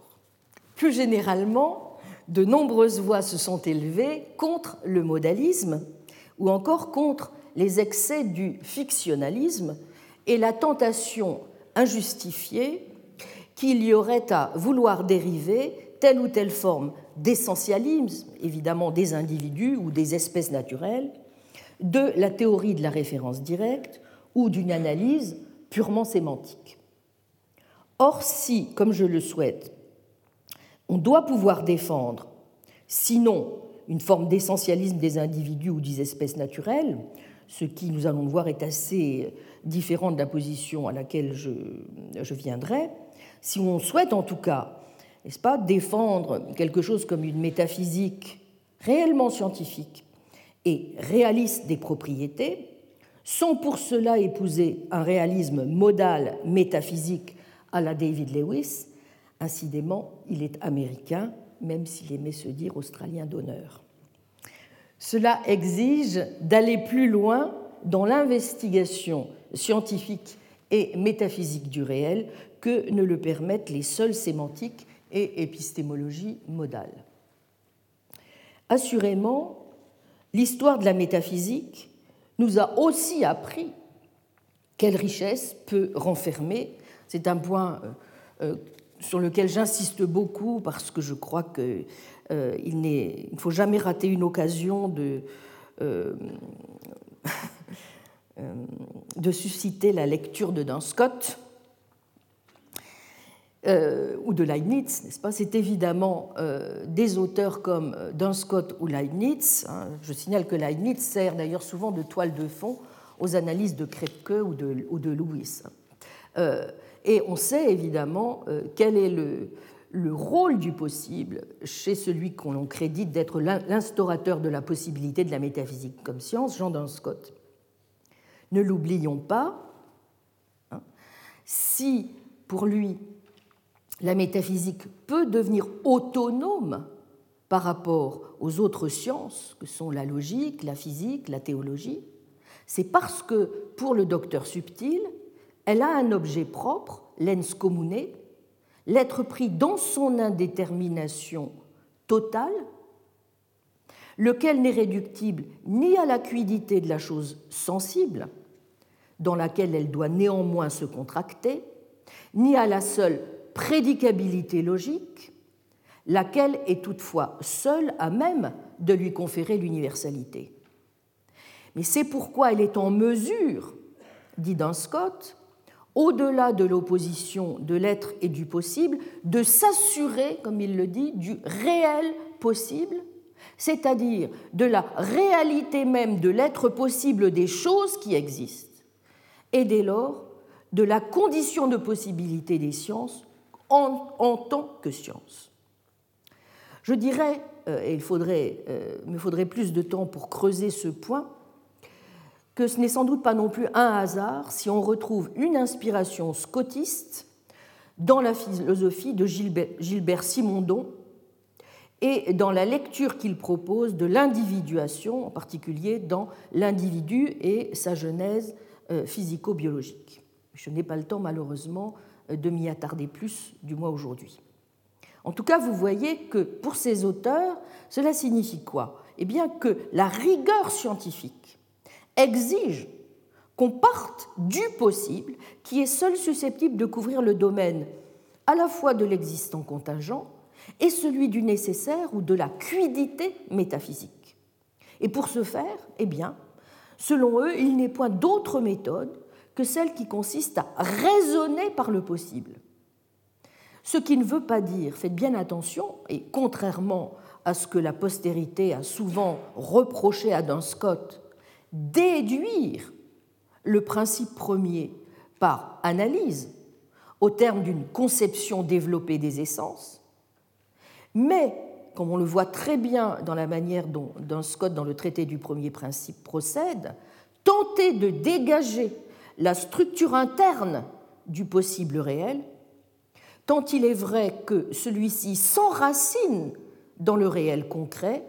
Plus généralement, de nombreuses voix se sont élevées contre le modalisme ou encore contre les excès du fictionnalisme et la tentation injustifiée qu'il y aurait à vouloir dériver telle ou telle forme d'essentialisme, évidemment des individus ou des espèces naturelles, de la théorie de la référence directe ou d'une analyse purement sémantique. Or, si, comme je le souhaite, on doit pouvoir défendre, sinon une forme d'essentialisme des individus ou des espèces naturelles, ce qui, nous allons le voir, est assez différent de la position à laquelle je, je viendrai, si on souhaite en tout cas, n'est-ce pas, défendre quelque chose comme une métaphysique réellement scientifique et réaliste des propriétés, sans pour cela épouser un réalisme modal métaphysique à la David Lewis, incidemment, il est américain, même s'il aimait se dire australien d'honneur. Cela exige d'aller plus loin dans l'investigation scientifique et métaphysique du réel que ne le permettent les seules sémantiques et épistémologie modale. Assurément, l'histoire de la métaphysique nous a aussi appris quelle richesse peut renfermer. C'est un point euh, euh, sur lequel j'insiste beaucoup parce que je crois qu'il euh, ne faut jamais rater une occasion de, de susciter la lecture de Duns Scott euh, ou de Leibniz, n'est-ce pas? C'est évidemment euh, des auteurs comme euh, Duns Scott ou Leibniz. Hein. Je signale que Leibniz sert d'ailleurs souvent de toile de fond aux analyses de Krepke ou de, Lewis. et on sait évidemment quel est le, le rôle du possible chez celui qu'on crédite d'être l'instaurateur de la possibilité de la métaphysique comme science, Jean Duns Scott. Ne l'oublions pas, hein, si pour lui la métaphysique peut devenir autonome par rapport aux autres sciences que sont la logique, la physique, la théologie, c'est parce que pour le docteur subtil, elle a un objet propre, l'ens commune, l'être pris dans son indétermination totale, lequel n'est réductible ni à la cuidité de la chose sensible, dans laquelle elle doit néanmoins se contracter, ni à la seule prédicabilité logique, laquelle est toutefois seule à même de lui conférer l'universalité. Mais c'est pourquoi elle est en mesure, dit Scott, au-delà de l'opposition de l'être et du possible, de s'assurer, comme il le dit, du réel possible, c'est-à-dire de la réalité même de l'être possible des choses qui existent, et dès lors de la condition de possibilité des sciences en, tant que science. Je dirais, euh, et il euh, me faudrait plus de temps pour creuser ce point, que ce n'est sans doute pas non plus un hasard si on retrouve une inspiration scotiste dans la philosophie de Gilbert, Gilbert Simondon et dans la lecture qu'il propose de l'individuation, en particulier dans l'individu et sa genèse euh, physico-biologique. Je n'ai pas le temps malheureusement de m'y attarder plus, du moins aujourd'hui. En tout cas, vous voyez que pour ces auteurs, cela signifie quoi? Eh bien que la rigueur scientifique exige qu'on parte du possible qui est seul susceptible de couvrir le domaine à la fois de l'existant contingent et celui du nécessaire ou de la cuidité métaphysique. Et pour ce faire, eh bien, selon eux, il n'est point d'autre méthode que celle qui consiste à raisonner par le possible. Ce qui ne veut pas dire, faites bien attention, et contrairement à ce que la postérité a souvent reproché à Duns Scott, déduire le principe premier par analyse au terme d'une conception développée des essences, mais, comme on le voit très bien dans la manière dont Duns Scott, dans le traité du premier principe, procède, tenter de dégager la structure interne du possible réel, tant il est vrai que celui-ci s'enracine dans le réel concret,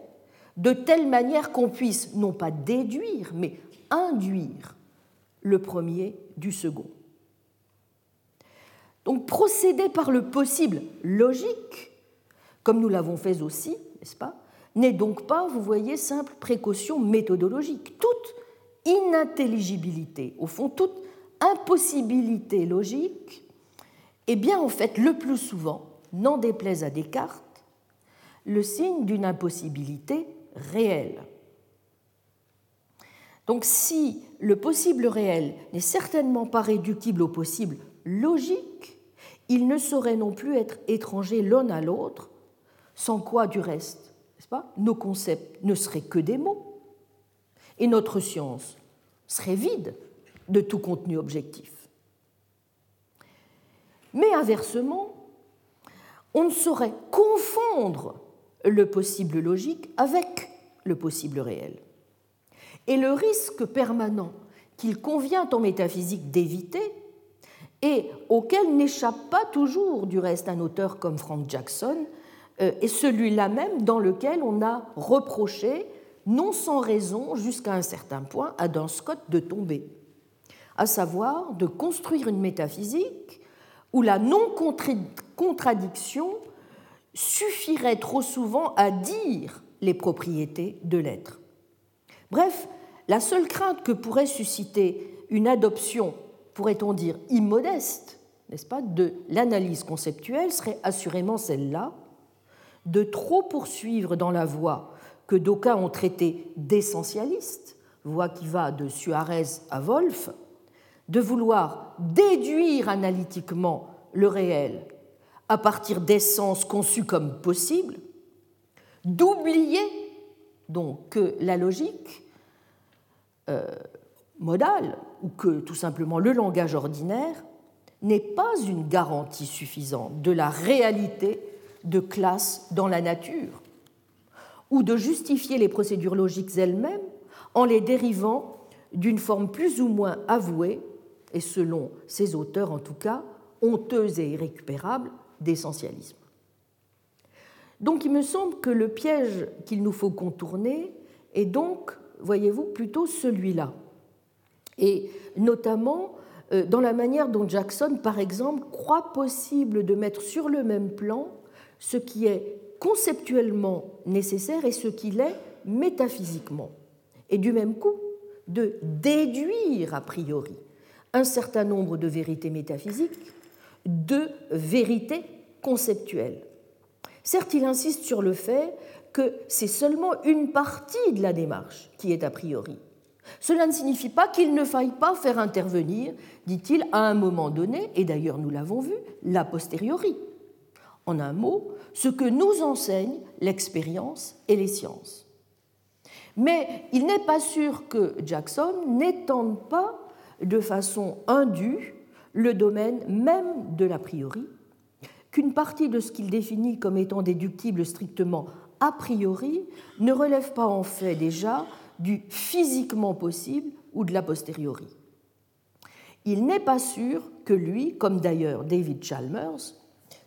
de telle manière qu'on puisse non pas déduire, mais induire le premier du second. Donc procéder par le possible logique, comme nous l'avons fait aussi, n'est-ce pas, n'est donc pas, vous voyez, simple précaution méthodologique. Toute inintelligibilité, au fond, toute impossibilité logique, est bien en fait le plus souvent, n'en déplaise à Descartes, le signe d'une impossibilité réelle. Donc si le possible réel n'est certainement pas réductible au possible logique, il ne saurait non plus être étranger l'un à l'autre, sans quoi du reste, n'est-ce pas, nos concepts ne seraient que des mots, et notre science serait vide de tout contenu objectif. Mais inversement, on ne saurait confondre le possible logique avec le possible réel. Et le risque permanent qu'il convient en métaphysique d'éviter, et auquel n'échappe pas toujours du reste un auteur comme Frank Jackson, euh, est celui-là même dans lequel on a reproché, non sans raison jusqu'à un certain point, à Dan Scott de tomber, à savoir de construire une métaphysique où la non-contradiction suffirait trop souvent à dire les propriétés de l'être. Bref, la seule crainte que pourrait susciter une adoption, pourrait-on dire, immodeste, n'est-ce pas, de l'analyse conceptuelle serait assurément celle-là, de trop poursuivre dans la voie que d'aucuns ont traité d'essentialiste, voie qui va de Suarez à Wolff, de vouloir déduire analytiquement le réel à partir d'essences conçues comme possibles, d'oublier donc que la logique euh, modale, ou que tout simplement le langage ordinaire, n'est pas une garantie suffisante de la réalité de classe dans la nature, ou de justifier les procédures logiques elles-mêmes en les dérivant d'une forme plus ou moins avouée, et selon ces auteurs en tout cas, honteuse et irrécupérable, d'essentialisme. Donc il me semble que le piège qu'il nous faut contourner est donc, voyez-vous, plutôt celui-là. Et notamment euh, dans la manière dont Jackson, par exemple, croit possible de mettre sur le même plan ce qui est conceptuellement nécessaire et ce qu'il est métaphysiquement. Et du même coup, de déduire a priori un certain nombre de vérités métaphysiques de vérités conceptuelles. Certes, il insiste sur le fait que c'est seulement une partie de la démarche qui est a priori. Cela ne signifie pas qu'il ne faille pas faire intervenir, dit-il, à un moment donné, et d'ailleurs nous l'avons vu, la posteriori. En un mot, ce que nous enseignent l'expérience et les sciences. Mais il n'est pas sûr que Jackson n'étende pas de façon indue le domaine même de l'a priori, qu'une partie de ce qu'il définit comme étant déductible strictement a priori ne relève pas en fait déjà du physiquement possible ou de l'a posteriori. Il n'est pas sûr que lui, comme d'ailleurs David Chalmers,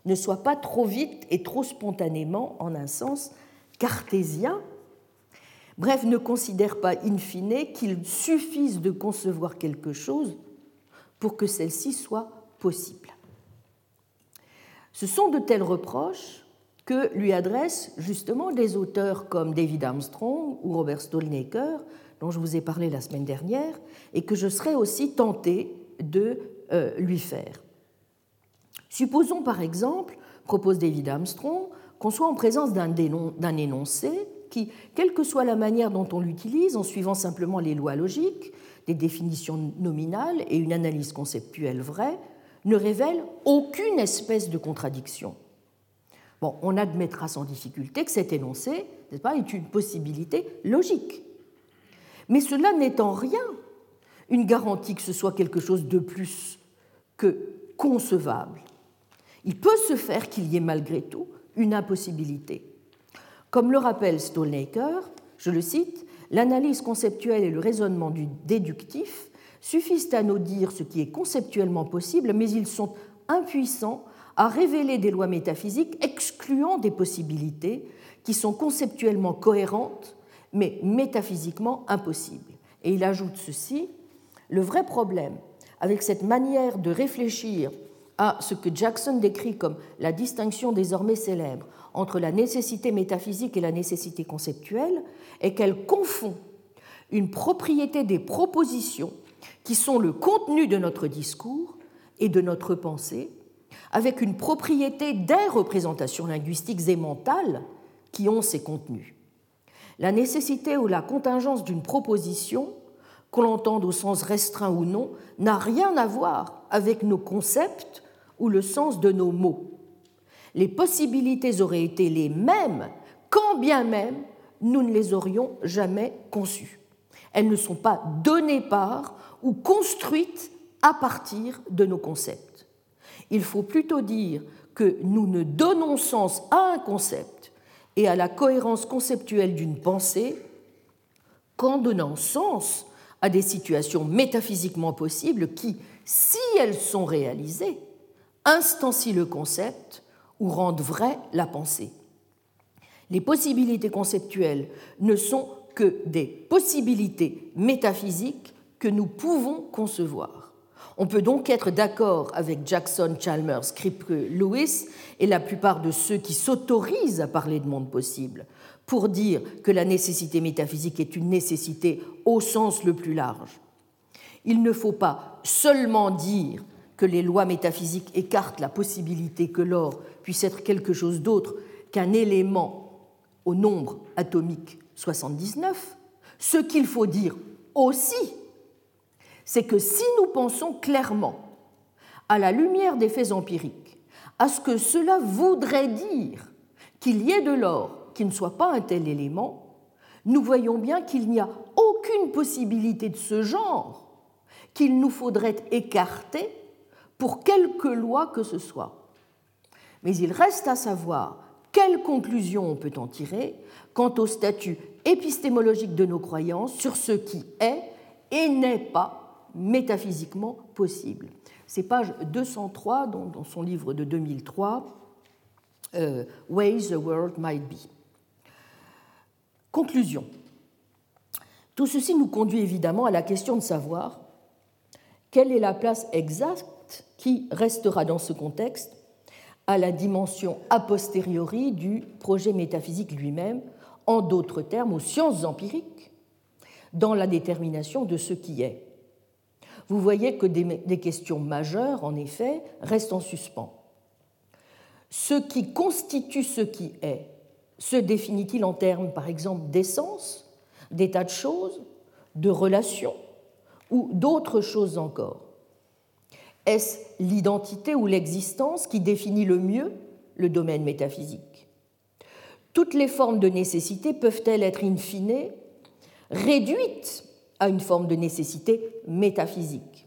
ne soit pas trop vite et trop spontanément, en un sens, cartésien, bref, ne considère pas in fine qu'il suffise de concevoir quelque chose pour que celle-ci soit possible. Ce sont de tels reproches que lui adressent justement des auteurs comme David Armstrong ou Robert Stolnaker, dont je vous ai parlé la semaine dernière, et que je serais aussi tenté de euh, lui faire. Supposons par exemple, propose David Armstrong, qu'on soit en présence d'un énoncé qui, quelle que soit la manière dont on l'utilise, en suivant simplement les lois logiques, des définitions nominales et une analyse conceptuelle vraie, ne révèle aucune espèce de contradiction. Bon, on admettra sans difficulté que cet énoncé pas, est une possibilité logique. Mais cela n'est en rien une garantie que ce soit quelque chose de plus que concevable. Il peut se faire qu'il y ait malgré tout une impossibilité. Comme le rappelle Stolnaker, je le cite, l'analyse conceptuelle et le raisonnement du déductif suffisent à nous dire ce qui est conceptuellement possible, mais ils sont impuissants à révéler des lois métaphysiques excluant des possibilités qui sont conceptuellement cohérentes mais métaphysiquement impossibles. Et il ajoute ceci, le vrai problème avec cette manière de réfléchir à ce que Jackson décrit comme la distinction désormais célèbre entre la nécessité métaphysique et la nécessité conceptuelle est qu'elle confond une propriété des propositions qui sont le contenu de notre discours et de notre pensée avec une propriété des représentations linguistiques et mentales qui ont ces contenus. La nécessité ou la contingence d'une proposition, qu'on l'entende au sens restreint ou non, n'a rien à voir avec nos concepts ou le sens de nos mots. Les possibilités auraient été les mêmes quand bien même nous ne les aurions jamais conçues. Elles ne sont pas données par ou construites à partir de nos concepts. Il faut plutôt dire que nous ne donnons sens à un concept et à la cohérence conceptuelle d'une pensée qu'en donnant sens à des situations métaphysiquement possibles qui, si elles sont réalisées, instancient le concept ou rendent vraie la pensée. Les possibilités conceptuelles ne sont que des possibilités métaphysiques que nous pouvons concevoir. On peut donc être d'accord avec Jackson, Chalmers, Kripke, Lewis et la plupart de ceux qui s'autorisent à parler de monde possible pour dire que la nécessité métaphysique est une nécessité au sens le plus large. Il ne faut pas seulement dire que les lois métaphysiques écartent la possibilité que l'or puisse être quelque chose d'autre qu'un élément au nombre atomique 79, ce qu'il faut dire aussi, c'est que si nous pensons clairement, à la lumière des faits empiriques, à ce que cela voudrait dire qu'il y ait de l'or qui ne soit pas un tel élément, nous voyons bien qu'il n'y a aucune possibilité de ce genre qu'il nous faudrait écarter pour quelque loi que ce soit. Mais il reste à savoir quelle conclusion on peut en tirer quant au statut épistémologique de nos croyances sur ce qui est et n'est pas métaphysiquement possible. C'est page 203 dans son livre de 2003, euh, Ways the World Might Be. Conclusion. Tout ceci nous conduit évidemment à la question de savoir quelle est la place exacte qui restera dans ce contexte à la dimension a posteriori du projet métaphysique lui-même, en d'autres termes aux sciences empiriques, dans la détermination de ce qui est. Vous voyez que des questions majeures, en effet, restent en suspens. Ce qui constitue ce qui est se définit-il en termes, par exemple, d'essence, d'état de choses, de relations ou d'autres choses encore? Est-ce l'identité ou l'existence qui définit le mieux le domaine métaphysique? Toutes les formes de nécessité peuvent-elles être in fine réduites à une forme de nécessité métaphysique?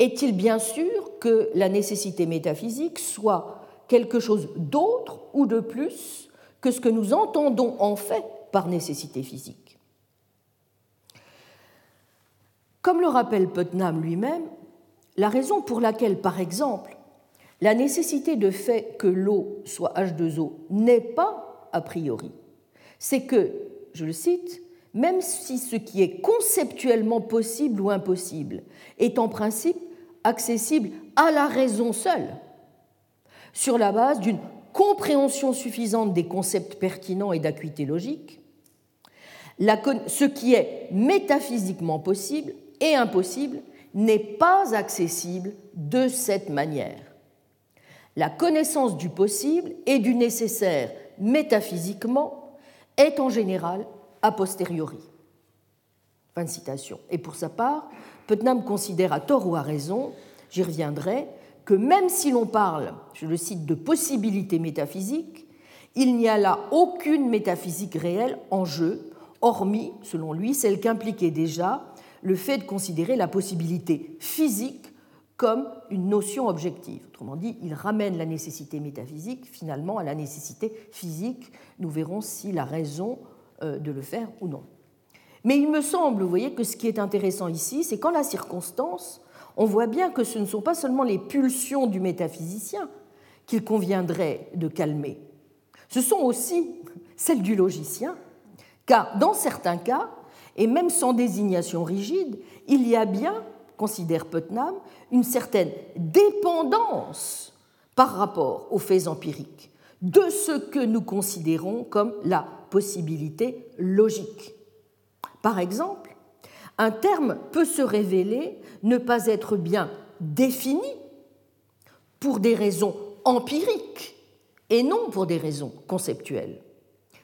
Est-il bien sûr que la nécessité métaphysique soit quelque chose d'autre ou de plus que ce que nous entendons en fait par nécessité physique? Comme le rappelle Putnam lui-même, la raison pour laquelle, par exemple, la nécessité de fait que l'eau soit H2O n'est pas a priori, c'est que, je le cite, même si ce qui est conceptuellement possible ou impossible est en principe accessible à la raison seule, sur la base d'une compréhension suffisante des concepts pertinents et d'acuité logique, ce qui est métaphysiquement possible et impossible n'est pas accessible de cette manière. La connaissance du possible et du nécessaire métaphysiquement est en général a posteriori. Fin de citation. Et pour sa part, Putnam considère à tort ou à raison, j'y reviendrai, que même si l'on parle, je le cite, de possibilités métaphysiques, il n'y a là aucune métaphysique réelle en jeu, hormis, selon lui, celle qu'impliquait déjà le fait de considérer la possibilité physique comme une notion objective. Autrement dit, il ramène la nécessité métaphysique finalement à la nécessité physique. Nous verrons s'il a raison euh, de le faire ou non. Mais il me semble, vous voyez, que ce qui est intéressant ici, c'est qu'en la circonstance, on voit bien que ce ne sont pas seulement les pulsions du métaphysicien, qu'il conviendrait de calmer. Ce sont aussi celles du logicien, car dans certains cas, et même sans désignation rigide, il y a bien, considère Putnam, une certaine dépendance par rapport aux faits empiriques de ce que nous considérons comme la possibilité logique. Par exemple, un terme peut se révéler ne pas être bien défini pour des raisons empiriques et non pour des raisons conceptuelles.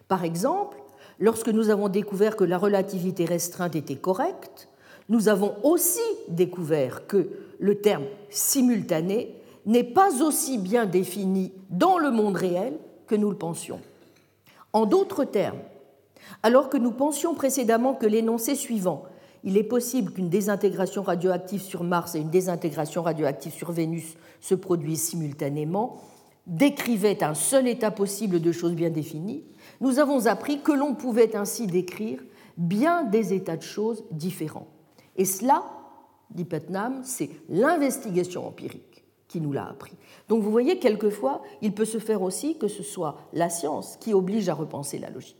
Par exemple, lorsque nous avons découvert que la relativité restreinte était correcte, nous avons aussi découvert que le terme simultané n'est pas aussi bien défini dans le monde réel que nous le pensions. En d'autres termes, alors que nous pensions précédemment que l'énoncé suivant il est possible qu'une désintégration radioactive sur Mars et une désintégration radioactive sur Vénus se produisent simultanément, décrivait un seul état possible de choses bien définies, nous avons appris que l'on pouvait ainsi décrire bien des états de choses différents. Et cela, dit Putnam, c'est l'investigation empirique qui nous l'a appris. Donc vous voyez, quelquefois, il peut se faire aussi que ce soit la science qui oblige à repenser la logique.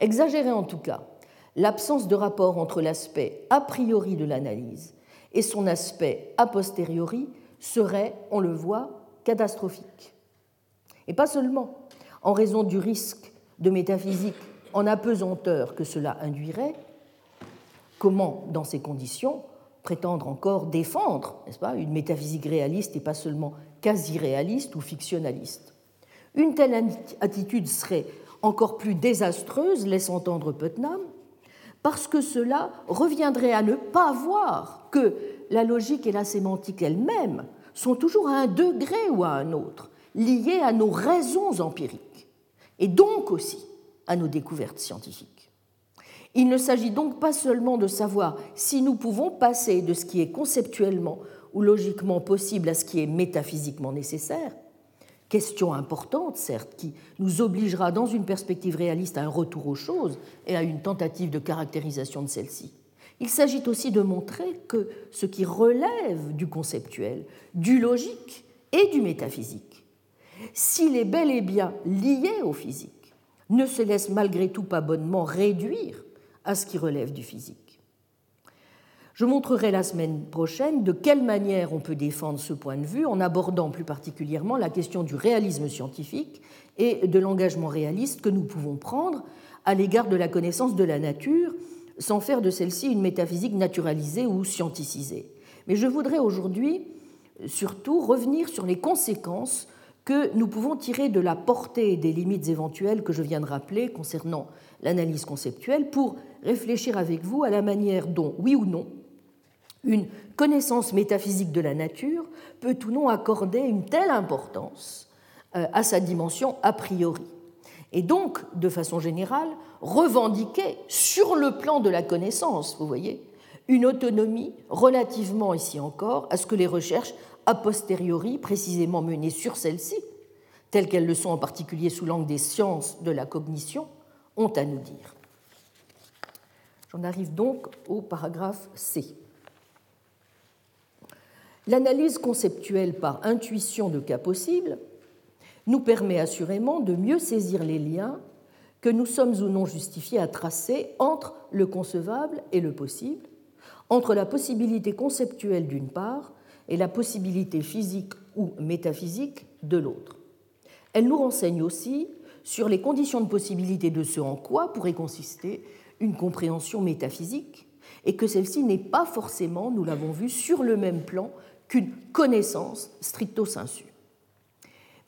Exagéré en tout cas, l'absence de rapport entre l'aspect a priori de l'analyse et son aspect a posteriori serait, on le voit, catastrophique. Et pas seulement en raison du risque de métaphysique en apesanteur que cela induirait, comment, dans ces conditions, prétendre encore défendre, n'est-ce pas, une métaphysique réaliste et pas seulement quasi-réaliste ou fictionnaliste? Une telle attitude serait encore plus désastreuse, laisse entendre Putnam, parce que cela reviendrait à ne pas voir que la logique et la sémantique elles-mêmes sont toujours à un degré ou à un autre liées à nos raisons empiriques et donc aussi à nos découvertes scientifiques. Il ne s'agit donc pas seulement de savoir si nous pouvons passer de ce qui est conceptuellement ou logiquement possible à ce qui est métaphysiquement nécessaire, Question importante, certes, qui nous obligera dans une perspective réaliste à un retour aux choses et à une tentative de caractérisation de celles-ci. Il s'agit aussi de montrer que ce qui relève du conceptuel, du logique et du métaphysique, s'il est bel et bien lié au physique, ne se laisse malgré tout pas bonnement réduire à ce qui relève du physique. Je montrerai la semaine prochaine de quelle manière on peut défendre ce point de vue en abordant plus particulièrement la question du réalisme scientifique et de l'engagement réaliste que nous pouvons prendre à l'égard de la connaissance de la nature sans faire de celle-ci une métaphysique naturalisée ou scienticisée. Mais je voudrais aujourd'hui surtout revenir sur les conséquences que nous pouvons tirer de la portée des limites éventuelles que je viens de rappeler concernant l'analyse conceptuelle pour réfléchir avec vous à la manière dont, oui ou non, une connaissance métaphysique de la nature peut ou non accorder une telle importance euh, à sa dimension a priori. Et donc, de façon générale, revendiquer sur le plan de la connaissance, vous voyez, une autonomie relativement, ici encore, à ce que les recherches a posteriori, précisément menées sur celle-ci, telles qu'elles le sont en particulier sous l'angle des sciences de la cognition, ont à nous dire. J'en arrive donc au paragraphe C. L'analyse conceptuelle par intuition de cas possibles nous permet assurément de mieux saisir les liens que nous sommes ou non justifiés à tracer entre le concevable et le possible, entre la possibilité conceptuelle d'une part et la possibilité physique ou métaphysique de l'autre. Elle nous renseigne aussi sur les conditions de possibilité de ce en quoi pourrait consister une compréhension métaphysique, et que celle-ci n'est pas forcément, nous l'avons vu, sur le même plan qu'une connaissance stricto sensu.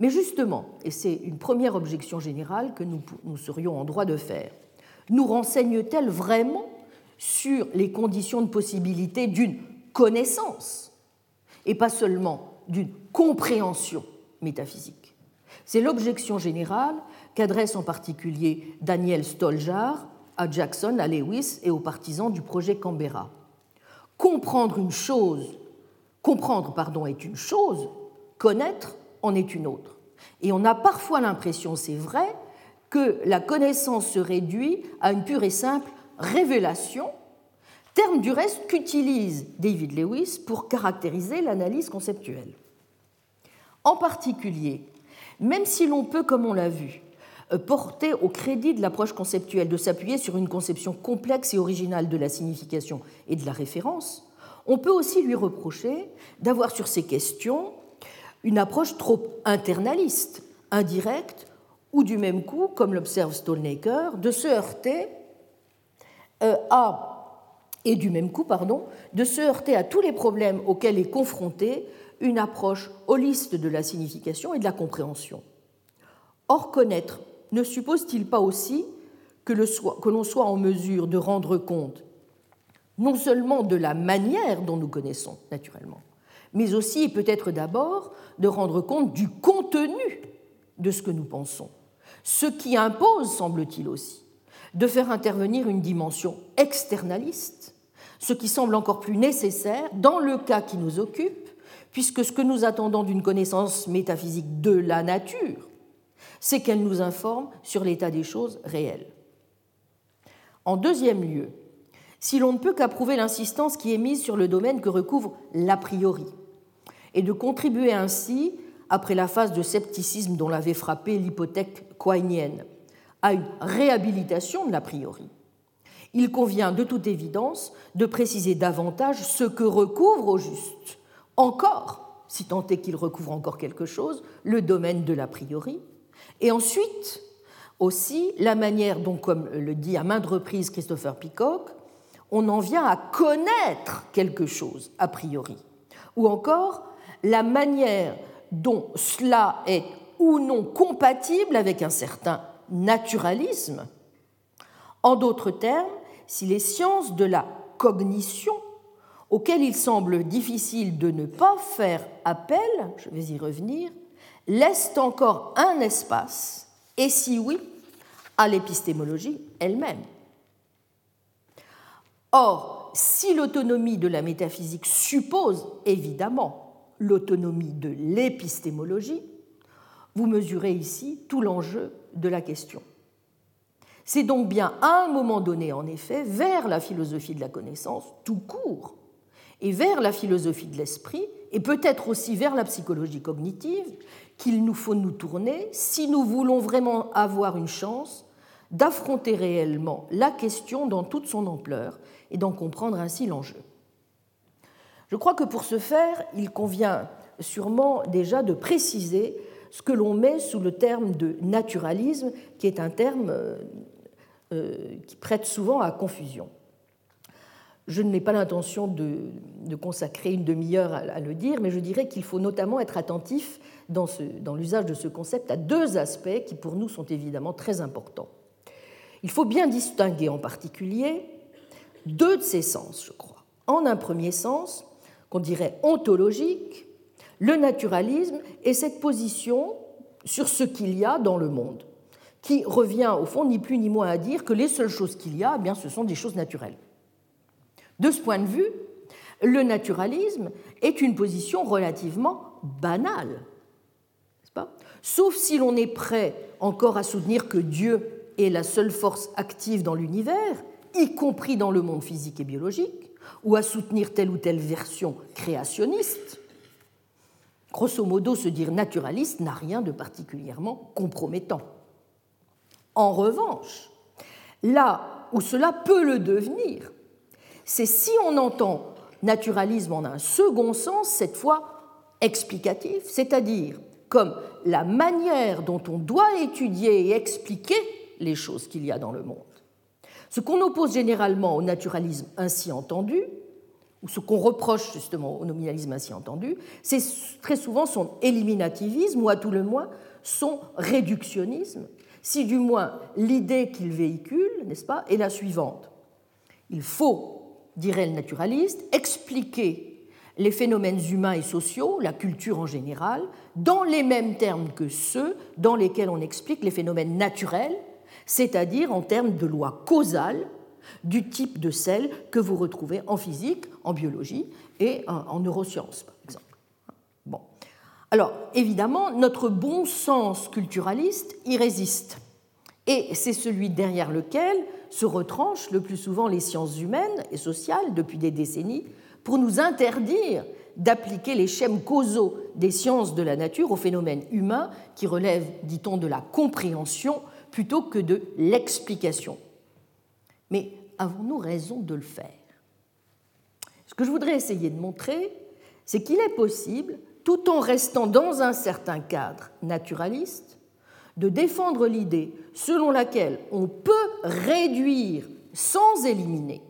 Mais justement, et c'est une première objection générale que nous, serions en droit de faire, nous renseigne-t-elle vraiment sur les conditions de possibilité d'une connaissance et pas seulement d'une compréhension métaphysique C'est l'objection générale qu'adresse en particulier Daniel Stoljar à Jackson, à Lewis et aux partisans du projet Canberra. Comprendre une chose Comprendre, pardon, est une chose, connaître en est une autre. Et on a parfois l'impression, c'est vrai, que la connaissance se réduit à une pure et simple révélation, terme du reste qu'utilise David Lewis pour caractériser l'analyse conceptuelle. En particulier, même si l'on peut, comme on l'a vu, euh, porter au crédit de l'approche conceptuelle de s'appuyer sur une conception complexe et originale de la signification et de la référence, on peut aussi lui reprocher d'avoir sur ces questions une approche trop internaliste, indirecte, ou du même coup, comme l'observe Stolnaker, de se heurter euh, à et du même coup, pardon, de se heurter à tous les problèmes auxquels est confrontée une approche holiste de la signification et de la compréhension. Or, connaître ne suppose-t-il pas aussi que l'on soit en mesure de rendre compte non seulement de la manière dont nous connaissons, naturellement, mais aussi et peut-être d'abord de rendre compte du contenu de ce que nous pensons, ce qui impose, semble-t-il aussi, de faire intervenir une dimension externaliste, ce qui semble encore plus nécessaire dans le cas qui nous occupe, puisque ce que nous attendons d'une connaissance métaphysique de la nature, c'est qu'elle nous informe sur l'état des choses réelles. En deuxième lieu, si l'on ne peut qu'approuver l'insistance qui est mise sur le domaine que recouvre l'a priori, et de contribuer ainsi, après la phase de scepticisme dont l'avait frappé l'hypothèque quainienne, à une réhabilitation de l'a priori, il convient de toute évidence de préciser davantage ce que recouvre au juste, encore, si tant est qu'il recouvre encore quelque chose, le domaine de l'a priori, et ensuite aussi la manière dont, comme le dit à maintes reprises Christopher Peacock, on en vient à connaître quelque chose a priori, ou encore la manière dont cela est ou non compatible avec un certain naturalisme. En d'autres termes, si les sciences de la cognition, auxquelles il semble difficile de ne pas faire appel, je vais y revenir, laissent encore un espace, et si oui, à l'épistémologie elle-même. Or, si l'autonomie de la métaphysique suppose évidemment l'autonomie de l'épistémologie, vous mesurez ici tout l'enjeu de la question. C'est donc bien à un moment donné, en effet, vers la philosophie de la connaissance tout court, et vers la philosophie de l'esprit, et peut-être aussi vers la psychologie cognitive, qu'il nous faut nous tourner si nous voulons vraiment avoir une chance d'affronter réellement la question dans toute son ampleur et d'en comprendre ainsi l'enjeu. Je crois que pour ce faire, il convient sûrement déjà de préciser ce que l'on met sous le terme de naturalisme, qui est un terme euh, euh, qui prête souvent à confusion. Je n'ai pas l'intention de, consacrer une demi-heure à, le dire, mais je dirais qu'il faut notamment être attentif dans, dans l'usage de ce concept à deux aspects qui pour nous sont évidemment très importants. Il faut bien distinguer en particulier deux de ces sens, je crois. En un premier sens, qu'on dirait ontologique, le naturalisme est cette position sur ce qu'il y a dans le monde, qui revient au fond ni plus ni moins à dire que les seules choses qu'il y a, eh bien, ce sont des choses naturelles. De ce point de vue, le naturalisme est une position relativement banale, pas? Sauf si l'on est prêt encore à soutenir que Dieu est la seule force active dans l'univers y compris dans le monde physique et biologique, ou à soutenir telle ou telle version créationniste. Grosso modo, se dire naturaliste n'a rien de particulièrement compromettant. En revanche, là où cela peut le devenir, c'est si on entend naturalisme en un second sens, cette fois explicatif, c'est-à-dire comme la manière dont on doit étudier et expliquer les choses qu'il y a dans le monde. Ce qu'on oppose généralement au naturalisme ainsi entendu, ou ce qu'on reproche justement au nominalisme ainsi entendu, c'est très souvent son éliminativisme, ou à tout le moins son réductionnisme, si du moins l'idée qu'il véhicule, n'est-ce pas, est la suivante. Il faut, dirait le naturaliste, expliquer les phénomènes humains et sociaux, la culture en général, dans les mêmes termes que ceux dans lesquels on explique les phénomènes naturels c'est-à-dire en termes de lois causales du type de celles que vous retrouvez en physique, en biologie et en neurosciences, par exemple. Bon. Alors, évidemment, notre bon sens culturaliste y résiste. Et c'est celui derrière lequel se retranchent le plus souvent les sciences humaines et sociales depuis des décennies pour nous interdire d'appliquer les schèmes causaux des sciences de la nature aux phénomènes humains qui relèvent, dit-on, de la compréhension plutôt que de l'explication. Mais avons-nous raison de le faire? Ce que je voudrais essayer de montrer, c'est qu'il est possible, tout en restant dans un certain cadre naturaliste, de défendre l'idée selon laquelle on peut réduire sans éliminer,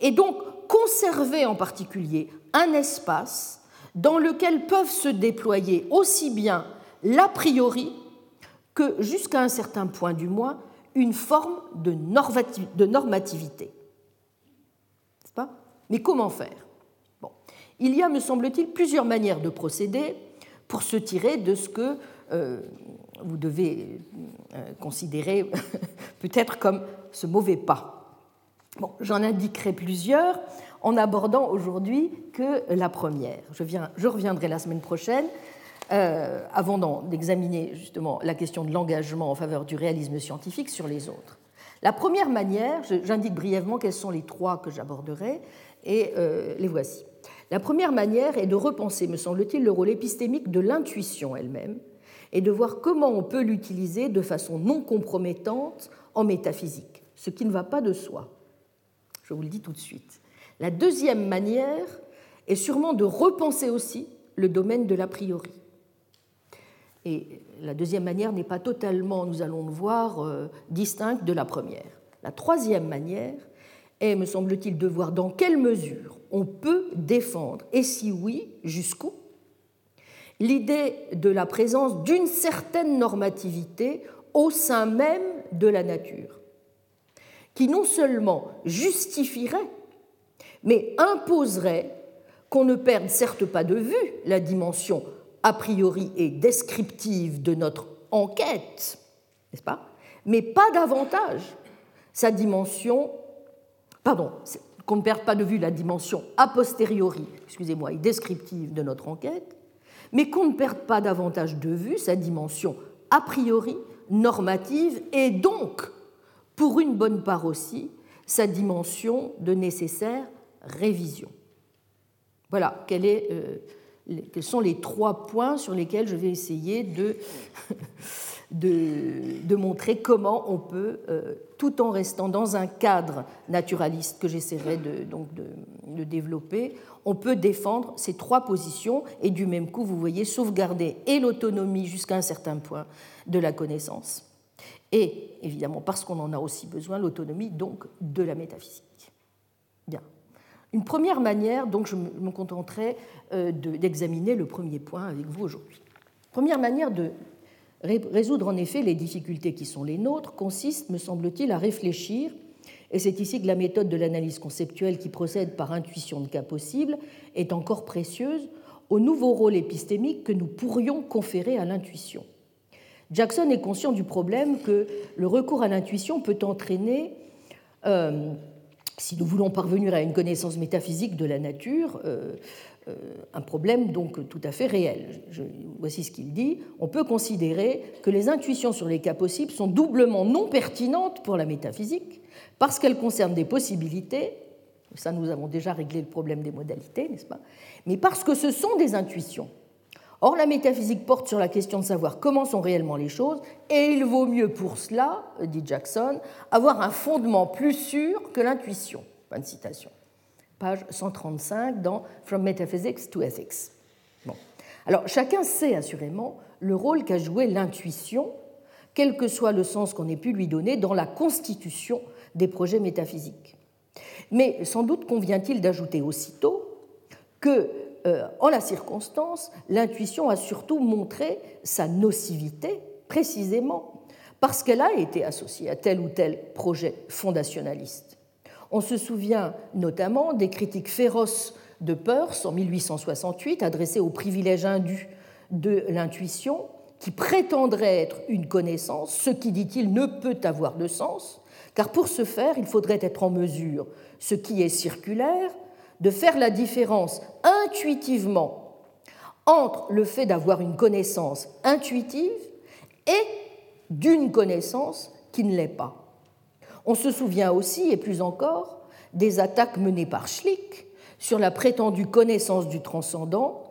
et donc conserver en particulier un espace dans lequel peuvent se déployer aussi bien l'a priori que, jusqu'à un certain point du moins, une forme de normativité. Pas? Mais comment faire? Il y a, me semble-t-il, plusieurs manières de procéder pour se tirer de ce que euh, vous devez euh, considérer peut-être comme ce mauvais pas. J'en indiquerai plusieurs en abordant aujourd'hui que la première. Je, reviendrai la semaine prochaine, euh, avant d'examiner justement la question de l'engagement en faveur du réalisme scientifique sur les autres. La première manière, j'indique brièvement quelles sont les trois que j'aborderai, et euh, les voici. La première manière est de repenser, me semble-t-il, le rôle épistémique de l'intuition elle-même, et de voir comment on peut l'utiliser de façon non compromettante en métaphysique, ce qui ne va pas de soi. Je vous le dis tout de suite. La deuxième manière est sûrement de repenser aussi le domaine de l'a priori. Et la deuxième manière n'est pas totalement, nous allons le voir, euh, distincte de la première. La troisième manière est, me semble-t-il, de voir dans quelle mesure on peut défendre, et si oui, jusqu'où, l'idée de la présence d'une certaine normativité au sein même de la nature, qui non seulement justifierait, mais imposerait qu'on ne perde certes pas de vue la dimension a priori et descriptive de notre enquête, n'est-ce pas? Mais pas davantage sa dimension, pardon, qu'on ne perde pas de vue la dimension a posteriori, excusez-moi, et descriptive de notre enquête, mais qu'on ne perde pas davantage de vue sa dimension a priori normative et donc, pour une bonne part aussi, sa dimension de nécessaire révision. Voilà euh, quels sont les trois points sur lesquels je vais essayer de, montrer comment on peut, euh, tout en restant dans un cadre naturaliste que j'essaierai de, donc de développer, on peut défendre ces trois positions et du même coup, vous voyez, sauvegarder et l'autonomie jusqu'à un certain point de la connaissance, et évidemment, parce qu'on en a aussi besoin, l'autonomie donc de la métaphysique. Une première manière, donc je me contenterai euh, d'examiner le premier point avec vous aujourd'hui. Première manière de résoudre en effet les difficultés qui sont les nôtres consiste, me semble-t-il, à réfléchir et c'est ici que la méthode de l'analyse conceptuelle qui procède par intuition de cas possibles est encore précieuse au nouveau rôle épistémique que nous pourrions conférer à l'intuition. Jackson est conscient du problème que le recours à l'intuition peut entraîner, euh, si nous voulons parvenir à une connaissance métaphysique de la nature, euh, euh, un problème donc tout à fait réel. voici ce qu'il dit. On peut considérer que les intuitions sur les cas possibles sont doublement non pertinentes pour la métaphysique, parce qu'elles concernent des possibilités, ça nous avons déjà réglé le problème des modalités, n'est-ce pas Mais parce que ce sont des intuitions. Or, la métaphysique porte sur la question de savoir comment sont réellement les choses, et il vaut mieux pour cela, dit Jackson, avoir un fondement plus sûr que l'intuition. Fin citation. Page 135 dans From Metaphysics to Ethics. Bon. Alors, chacun sait assurément le rôle qu'a joué l'intuition, quel que soit le sens qu'on ait pu lui donner, dans la constitution des projets métaphysiques. Mais sans doute convient-il d'ajouter aussitôt que, euh, en la circonstance, l'intuition a surtout montré sa nocivité, précisément parce qu'elle a été associée à tel ou tel projet fondationaliste. On se souvient notamment des critiques féroces de Peirce en 1868 adressées au privilège indu de l'intuition, qui prétendrait être une connaissance, ce qui, dit-il, ne peut avoir de sens, car pour ce faire, il faudrait être en mesure, ce qui est circulaire, de faire la différence intuitivement entre le fait d'avoir une connaissance intuitive et d'une connaissance qui ne l'est pas. On se souvient aussi, et plus encore, des attaques menées par Schlick sur la prétendue connaissance du transcendant,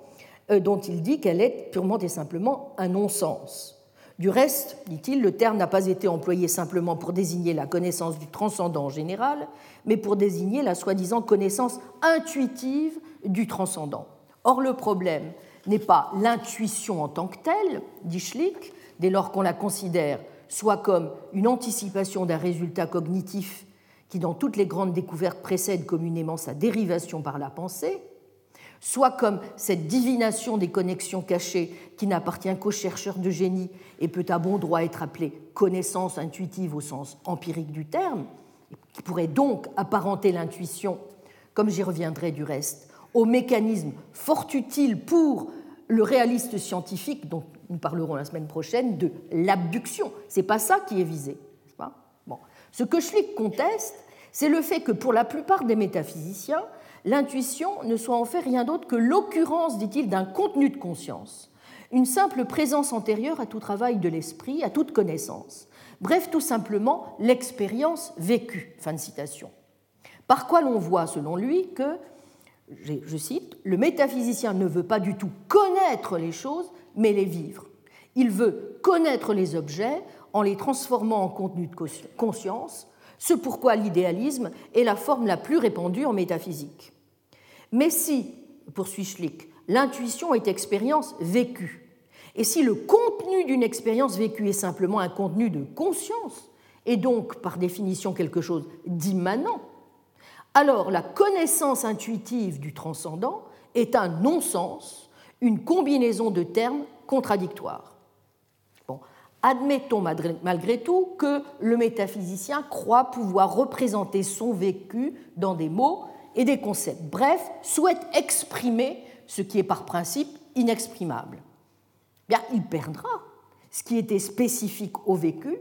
euh, dont il dit qu'elle est purement et simplement un non-sens. Du reste, dit-il, le terme n'a pas été employé simplement pour désigner la connaissance du transcendant en général, mais pour désigner la soi-disant connaissance intuitive du transcendant. Or, le problème n'est pas l'intuition en tant que telle, dit Schlick, dès lors qu'on la considère soit comme une anticipation d'un résultat cognitif qui, dans toutes les grandes découvertes, précède communément sa dérivation par la pensée, soit comme cette divination des connexions cachées qui n'appartient qu'aux chercheurs de génie et peut à bon droit être appelée connaissance intuitive au sens empirique du terme, qui pourrait donc apparenter l'intuition, comme j'y reviendrai du reste, au mécanisme fort utile pour le réaliste scientifique, dont nous parlerons la semaine prochaine, de l'abduction. Ce n'est pas ça qui est visé. Ce que Schlick conteste, c'est le fait que pour la plupart des métaphysiciens, l'intuition ne soit en fait rien d'autre que l'occurrence, dit-il, d'un contenu de conscience, une simple présence antérieure à tout travail de l'esprit, à toute connaissance. Bref, tout simplement l'expérience vécue. Fin de citation. Par quoi l'on voit, selon lui, que je cite, le métaphysicien ne veut pas du tout connaître les choses, mais les vivre. Il veut connaître les objets en les transformant en contenu de conscience, ce pourquoi l'idéalisme est la forme la plus répandue en métaphysique. Mais si, poursuit Schlick, l'intuition est expérience vécue, et si le contenu d'une expérience vécue est simplement un contenu de conscience, et donc par définition quelque chose d'immanent, alors la connaissance intuitive du transcendant est un non-sens, une combinaison de termes contradictoires. Bon, admettons malgré tout que le métaphysicien croit pouvoir représenter son vécu dans des mots et des concepts, bref, souhaite exprimer ce qui est par principe inexprimable. Bien, il perdra ce qui était spécifique au vécu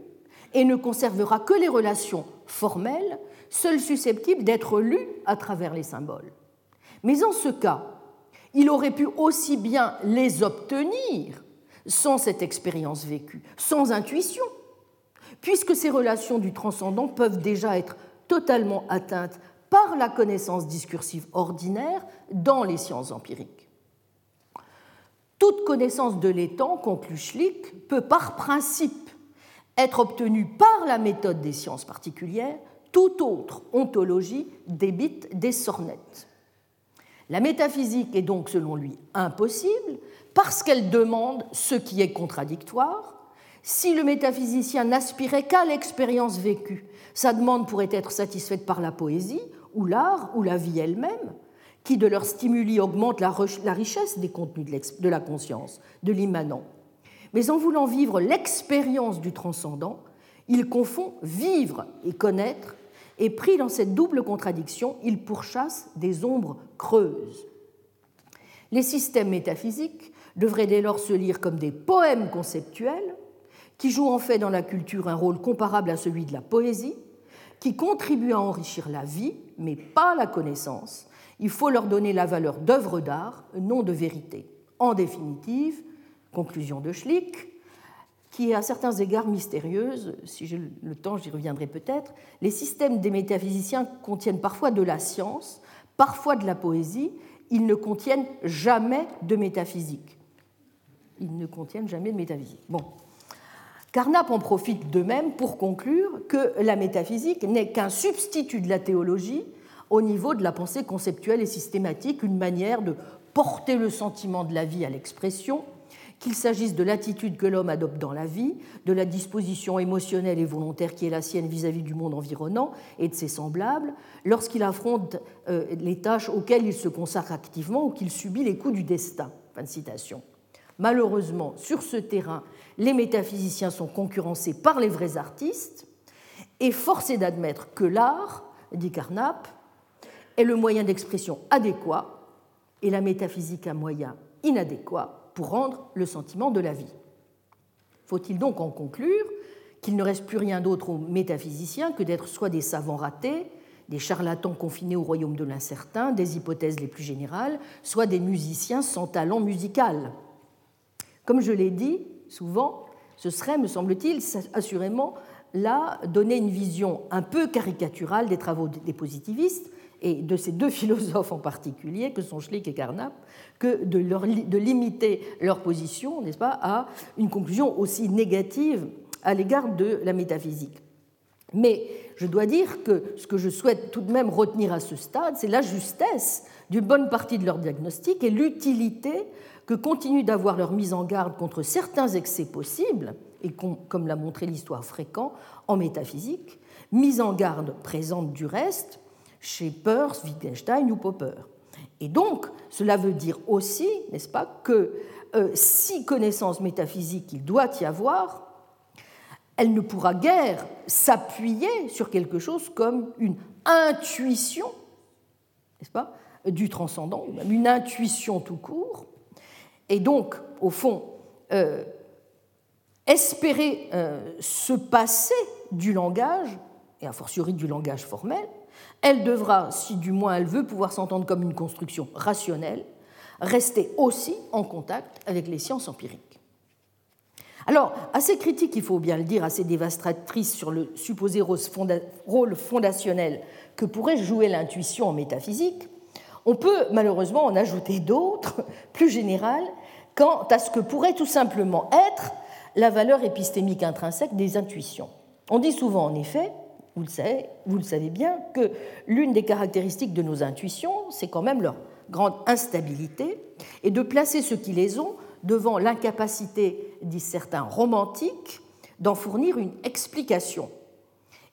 et ne conservera que les relations formelles seul susceptible d'être lu à travers les symboles. Mais en ce cas, il aurait pu aussi bien les obtenir sans cette expérience vécue, sans intuition, puisque ces relations du transcendant peuvent déjà être totalement atteintes par la connaissance discursive ordinaire dans les sciences empiriques. Toute connaissance de l'étang, conclut Schlick, peut par principe être obtenue par la méthode des sciences particulières toute autre ontologie débite des sornettes. La métaphysique est donc, selon lui, impossible parce qu'elle demande ce qui est contradictoire. Si le métaphysicien n'aspirait qu'à l'expérience vécue, sa demande pourrait être satisfaite par la poésie, ou l'art, ou la vie elle-même, qui de leur stimuli augmente la richesse des contenus de la conscience, de l'immanent. Mais en voulant vivre l'expérience du transcendant, il confond vivre et connaître et pris dans cette double contradiction, il pourchasse des ombres creuses. Les systèmes métaphysiques devraient dès lors se lire comme des poèmes conceptuels qui jouent en fait dans la culture un rôle comparable à celui de la poésie, qui contribuent à enrichir la vie, mais pas la connaissance. Il faut leur donner la valeur d'œuvre d'art, non de vérité. En définitive, conclusion de Schlick, qui est à certains égards mystérieuse. Si j'ai le temps, j'y reviendrai peut-être. Les systèmes des métaphysiciens contiennent parfois de la science, parfois de la poésie. Ils ne contiennent jamais de métaphysique. Ils ne contiennent jamais de métaphysique. Bon. Carnap en profite de même pour conclure que la métaphysique n'est qu'un substitut de la théologie au niveau de la pensée conceptuelle et systématique, une manière de porter le sentiment de la vie à l'expression qu'il s'agisse de l'attitude que l'homme adopte dans la vie, de la disposition émotionnelle et volontaire qui est la sienne vis-à-vis du monde environnant et de ses semblables, lorsqu'il affronte euh, les tâches auxquelles il se consacre activement ou qu'il subit les coups du destin. Fin de citation. Malheureusement, sur ce terrain, les métaphysiciens sont concurrencés par les vrais artistes et forcés d'admettre que l'art, dit Carnap, est le moyen d'expression adéquat et la métaphysique un moyen inadéquat pour rendre le sentiment de la vie. Faut-il donc en conclure qu'il ne reste plus rien d'autre aux métaphysiciens que d'être soit des savants ratés, des charlatans confinés au royaume de l'incertain, des hypothèses les plus générales, soit des musiciens sans talent musical? Comme je l'ai dit souvent, ce serait, me semble-t-il, assurément là donner une vision un peu caricaturale des travaux des positivistes et de ces deux philosophes en particulier, que sont Schlick et Carnap, que de, limiter leur position, n'est-ce pas, à une conclusion aussi négative à l'égard de la métaphysique. Mais je dois dire que ce que je souhaite tout de même retenir à ce stade, c'est la justesse d'une bonne partie de leur diagnostic et l'utilité que continue d'avoir leur mise en garde contre certains excès possibles, et comme l'a montré l'histoire fréquent en métaphysique, mise en garde présente du reste chez Peirce, Wittgenstein ou Popper. Et donc, cela veut dire aussi, n'est-ce pas, que euh, si connaissance métaphysique il doit y avoir, elle ne pourra guère s'appuyer sur quelque chose comme une intuition, n'est-ce pas, du transcendant, ou même une intuition tout court. Et donc, au fond, euh, espérer euh, se passer du langage, et a fortiori du langage formel, elle devra, si du moins elle veut pouvoir s'entendre comme une construction rationnelle, rester aussi en contact avec les sciences empiriques. Alors, assez critique, il faut bien le dire, assez dévastatrice sur le supposé rôle fondationnel que pourrait jouer l'intuition en métaphysique, on peut malheureusement en ajouter d'autres, plus générales, quant à ce que pourrait tout simplement être la valeur épistémique intrinsèque des intuitions. On dit souvent, en effet, vous le savez, bien, que l'une des caractéristiques de nos intuitions, c'est quand même leur grande instabilité, et de placer ceux qui les ont devant l'incapacité, disent certains romantiques, d'en fournir une explication.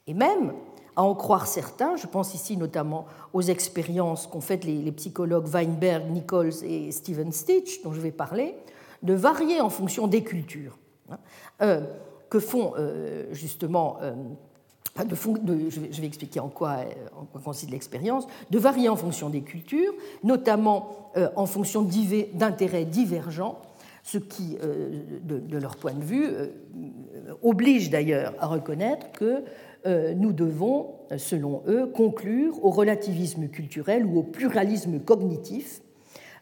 Et même, à en croire certains, je pense ici notamment aux expériences qu'ont faites les, psychologues Weinberg, Nichols et Stephen Stitch, dont je vais parler, de varier en fonction des cultures, hein, euh, que font euh, justement, euh, je, vais, expliquer en quoi, en quoi consiste l'expérience, de varier en fonction des cultures, notamment en fonction d'intérêts divergents, ce qui, euh, de, leur point de vue, euh, oblige d'ailleurs à reconnaître que euh, nous devons, selon eux, conclure au relativisme culturel ou au pluralisme cognitif,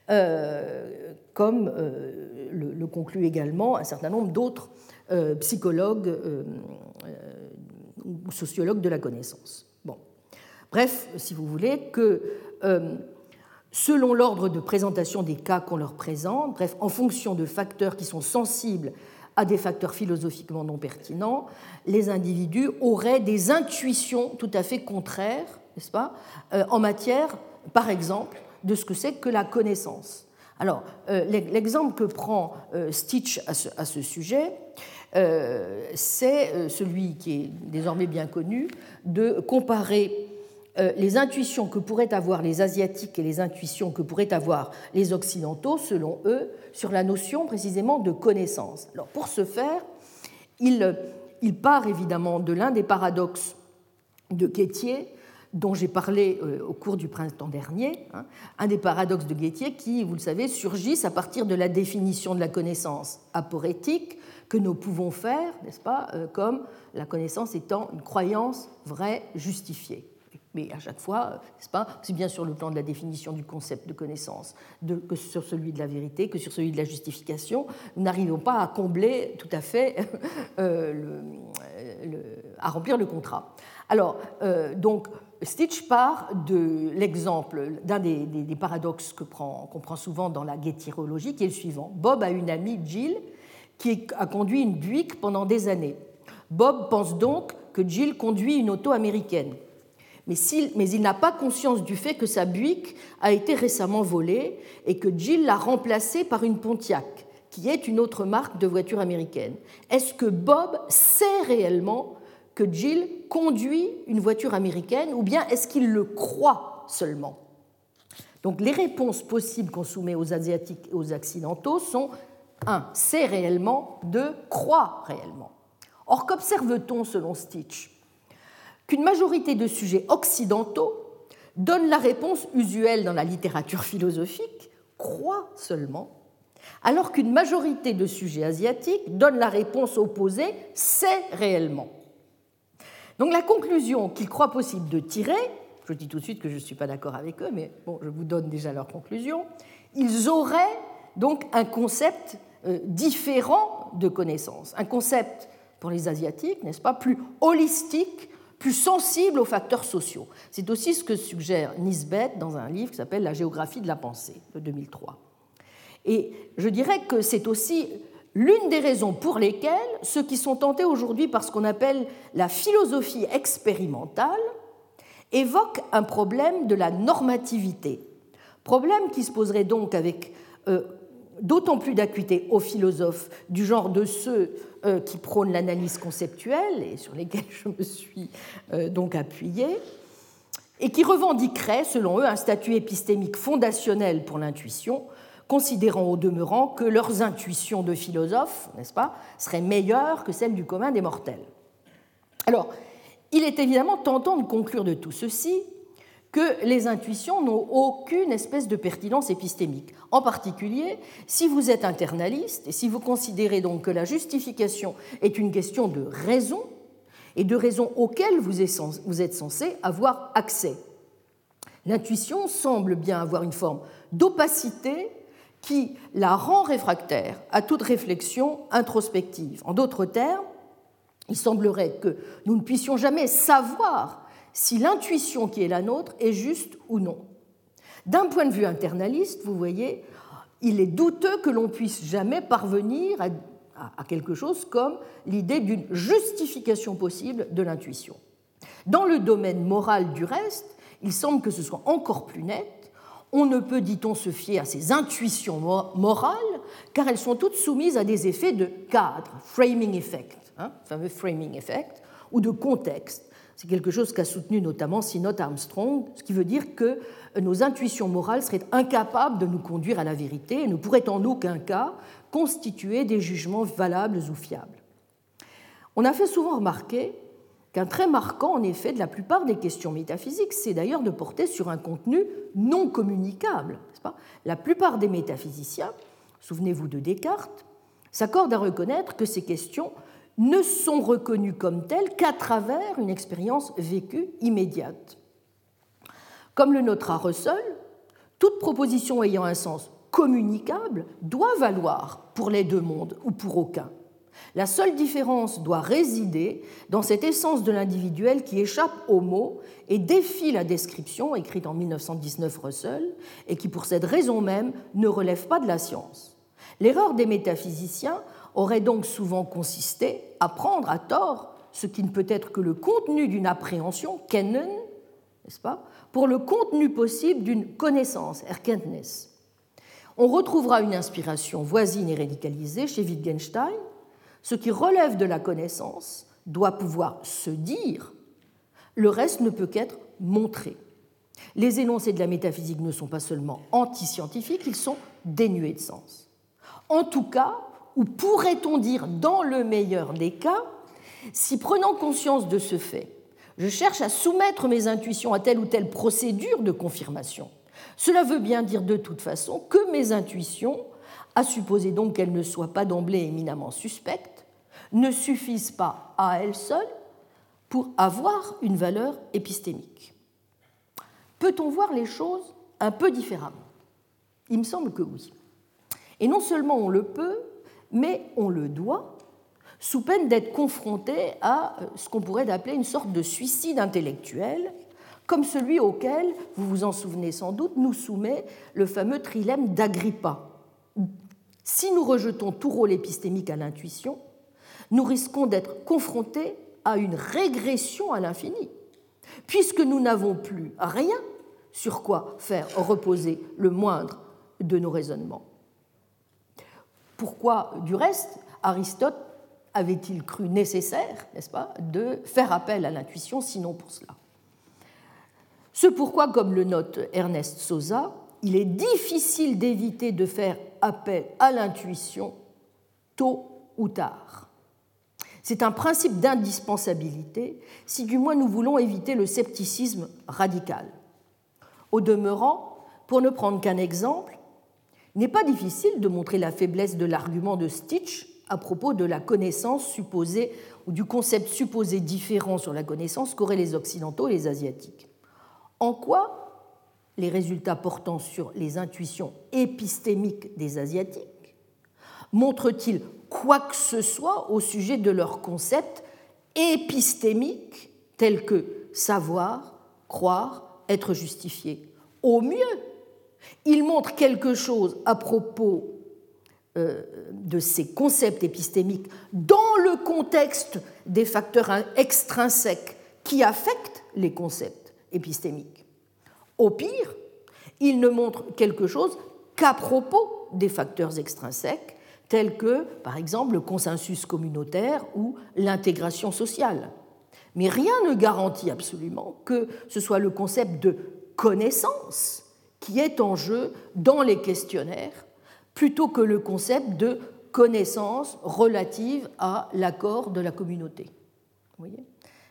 comme le, conclut également un certain nombre d'autres psychologues ou sociologues de la connaissance. Bon. Bref, si vous voulez, que selon l'ordre de présentation des cas qu'on leur présente, bref, en fonction de facteurs qui sont sensibles à des facteurs philosophiquement non pertinents, les individus auraient des intuitions tout à fait contraires, n'est-ce pas, euh, en matière, par exemple, de ce que c'est que la connaissance. Alors, euh, l'exemple que prend euh, Stitch à ce, sujet, c'est celui qui est désormais bien connu, de comparer les intuitions que pourraient avoir les Asiatiques et les intuitions que pourraient avoir les Occidentaux, selon eux, sur la notion précisément de connaissance. Alors, pour ce faire, il, part évidemment de l'un des paradoxes de Guettier, dont j'ai parlé euh, au cours du printemps dernier, hein, un des paradoxes de Guettier qui, vous le savez, surgissent à partir de la définition de la connaissance aporétique que nous pouvons faire, n'est-ce pas, euh, comme la connaissance étant une croyance vraie, justifiée. Mais à chaque fois, pas, c'est bien sur le plan de la définition du concept de connaissance que sur celui de la vérité, que sur celui de la justification, nous n'arrivons pas à combler tout à fait, euh, à remplir le contrat. Alors, euh, donc, Stitch part de l'exemple d'un des, paradoxes qu'on prend, souvent dans la guettierologie, qui est le suivant. Bob a une amie, Jill, qui a conduit une Buick pendant des années. Bob pense donc que Jill conduit une auto américaine mais, il n'a pas conscience du fait que sa Buick a été récemment volée et que Jill l'a remplacée par une Pontiac, qui est une autre marque de voiture américaine. Est-ce que Bob sait réellement que Jill conduit une voiture américaine ou bien est-ce qu'il le croit seulement? Donc les réponses possibles qu'on soumet aux Asiatiques et aux Occidentaux sont 1. C'est réellement 2. Croit réellement. Or, qu'observe-t-on selon Stitch? Qu'une majorité de sujets occidentaux donnent la réponse usuelle dans la littérature philosophique, croient seulement, alors qu'une majorité de sujets asiatiques donnent la réponse opposée, sait réellement. Donc la conclusion qu'ils croient possible de tirer, je dis tout de suite que je ne suis pas d'accord avec eux, mais bon, je vous donne déjà leur conclusion, ils auraient donc un concept euh, différent de connaissance, un concept pour les Asiatiques, n'est-ce pas, plus holistique plus sensibles aux facteurs sociaux. C'est aussi ce que suggère Nisbet dans un livre qui s'appelle La géographie de la pensée de 2003. Et je dirais que c'est aussi l'une des raisons pour lesquelles ceux qui sont tentés aujourd'hui par ce qu'on appelle la philosophie expérimentale évoquent un problème de la normativité. Problème qui se poserait donc avec euh, d'autant plus d'acuité aux philosophes du genre de ceux qui prônent l'analyse conceptuelle et sur lesquels je me suis euh, donc appuyée, et qui revendiqueraient, selon eux, un statut épistémique fondationnel pour l'intuition, considérant au demeurant que leurs intuitions de philosophes, n'est-ce pas, seraient meilleures que celles du commun des mortels. Alors, il est évidemment tentant de conclure de tout ceci que les intuitions n'ont aucune espèce de pertinence épistémique. En particulier, si vous êtes internaliste et si vous considérez donc que la justification est une question de raison et de raison auxquelles vous êtes censé avoir accès. L'intuition semble bien avoir une forme d'opacité qui la rend réfractaire à toute réflexion introspective. En d'autres termes, il semblerait que nous ne puissions jamais savoir si l'intuition qui est la nôtre est juste ou non. D'un point de vue internaliste, vous voyez, il est douteux que l'on puisse jamais parvenir à, quelque chose comme l'idée d'une justification possible de l'intuition. Dans le domaine moral du reste, il semble que ce soit encore plus net. On ne peut, dit-on, se fier à ces intuitions morales, car elles sont toutes soumises à des effets de cadre, framing effect, hein, fameux framing effect, ou de contexte, c'est quelque chose qu'a soutenu notamment Synod Armstrong, ce qui veut dire que nos intuitions morales seraient incapables de nous conduire à la vérité et ne pourraient en aucun cas constituer des jugements valables ou fiables. On a fait souvent remarquer qu'un trait marquant, en effet, de la plupart des questions métaphysiques, c'est d'ailleurs de porter sur un contenu non communicable. La plupart des métaphysiciens, souvenez-vous de Descartes, s'accordent à reconnaître que ces questions ne sont reconnus comme tels qu'à travers une expérience vécue immédiate. Comme le notera Russell, toute proposition ayant un sens communicable doit valoir pour les deux mondes ou pour aucun. La seule différence doit résider dans cette essence de l'individuel qui échappe aux mots et défie la description écrite en 1919 Russell et qui pour cette raison même ne relève pas de la science. L'erreur des métaphysiciens aurait donc souvent consisté à prendre à tort ce qui ne peut être que le contenu d'une appréhension, kennen, n'est-ce pas, pour le contenu possible d'une connaissance, erkenntnis. On retrouvera une inspiration voisine et radicalisée chez Wittgenstein. Ce qui relève de la connaissance doit pouvoir se dire, le reste ne peut qu'être montré. Les énoncés de la métaphysique ne sont pas seulement antiscientifiques, ils sont dénués de sens. En tout cas, ou pourrait-on dire dans le meilleur des cas, si prenant conscience de ce fait, je cherche à soumettre mes intuitions à telle ou telle procédure de confirmation, cela veut bien dire de toute façon que mes intuitions, à supposer donc qu'elles ne soient pas d'emblée éminemment suspectes, ne suffisent pas à elles seules pour avoir une valeur épistémique. Peut-on voir les choses un peu différemment? Il me semble que oui. Et non seulement on le peut, mais on le doit sous peine d'être confronté à euh, ce qu'on pourrait appeler une sorte de suicide intellectuel, comme celui auquel, vous vous en souvenez sans doute, nous soumet le fameux trilemme d'Agrippa. Si nous rejetons tout rôle épistémique à l'intuition, nous risquons d'être confrontés à une régression à l'infini, puisque nous n'avons plus rien sur quoi faire reposer le moindre de nos raisonnements. Pourquoi, du reste, Aristote avait-il cru nécessaire, n'est-ce pas, de faire appel à l'intuition, sinon pour cela? Ce pourquoi, comme le note Ernest Sosa, il est difficile d'éviter de faire appel à l'intuition tôt ou tard. C'est un principe d'indispensabilité si du moins nous voulons éviter le scepticisme radical. Au demeurant, pour ne prendre qu'un exemple, n'est pas difficile de montrer la faiblesse de l'argument de Stitch à propos de la connaissance supposée ou du concept supposé différent sur la connaissance qu'auraient les Occidentaux et les Asiatiques. En quoi les résultats portant sur les intuitions épistémiques des Asiatiques montrent-ils quoi que ce soit au sujet de leur concept épistémique tels que savoir, croire, être justifié? Au mieux, il montre quelque chose à propos euh, de ces concepts épistémiques dans le contexte des facteurs extrinsèques qui affectent les concepts épistémiques. Au pire, il ne montre quelque chose qu'à propos des facteurs extrinsèques tels que, par exemple, le consensus communautaire ou l'intégration sociale. Mais rien ne garantit absolument que ce soit le concept de connaissance qui est en jeu dans les questionnaires plutôt que le concept de connaissance relative à l'accord de la communauté.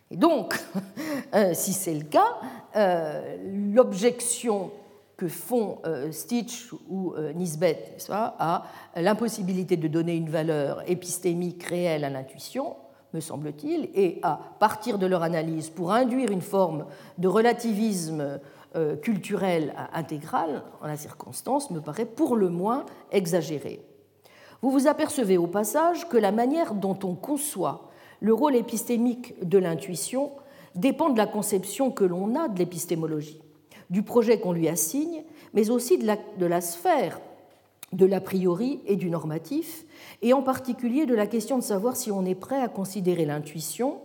Et donc, euh, si c'est le cas, euh, l'objection que font euh, Stitch ou Nisbet à l'impossibilité de donner une valeur épistémique réelle à l'intuition, me semble-t-il, et à partir de leur analyse pour induire une forme de relativisme euh, culturel intégral en la circonstance me paraît pour le moins exagéré. Vous vous apercevez au passage que la manière dont on conçoit le rôle épistémique de l'intuition dépend de la conception que l'on a de l'épistémologie, du projet qu'on lui assigne, mais aussi de la, de la sphère de l'a priori et du normatif, et en particulier de la question de savoir si on est prêt à considérer l'intuition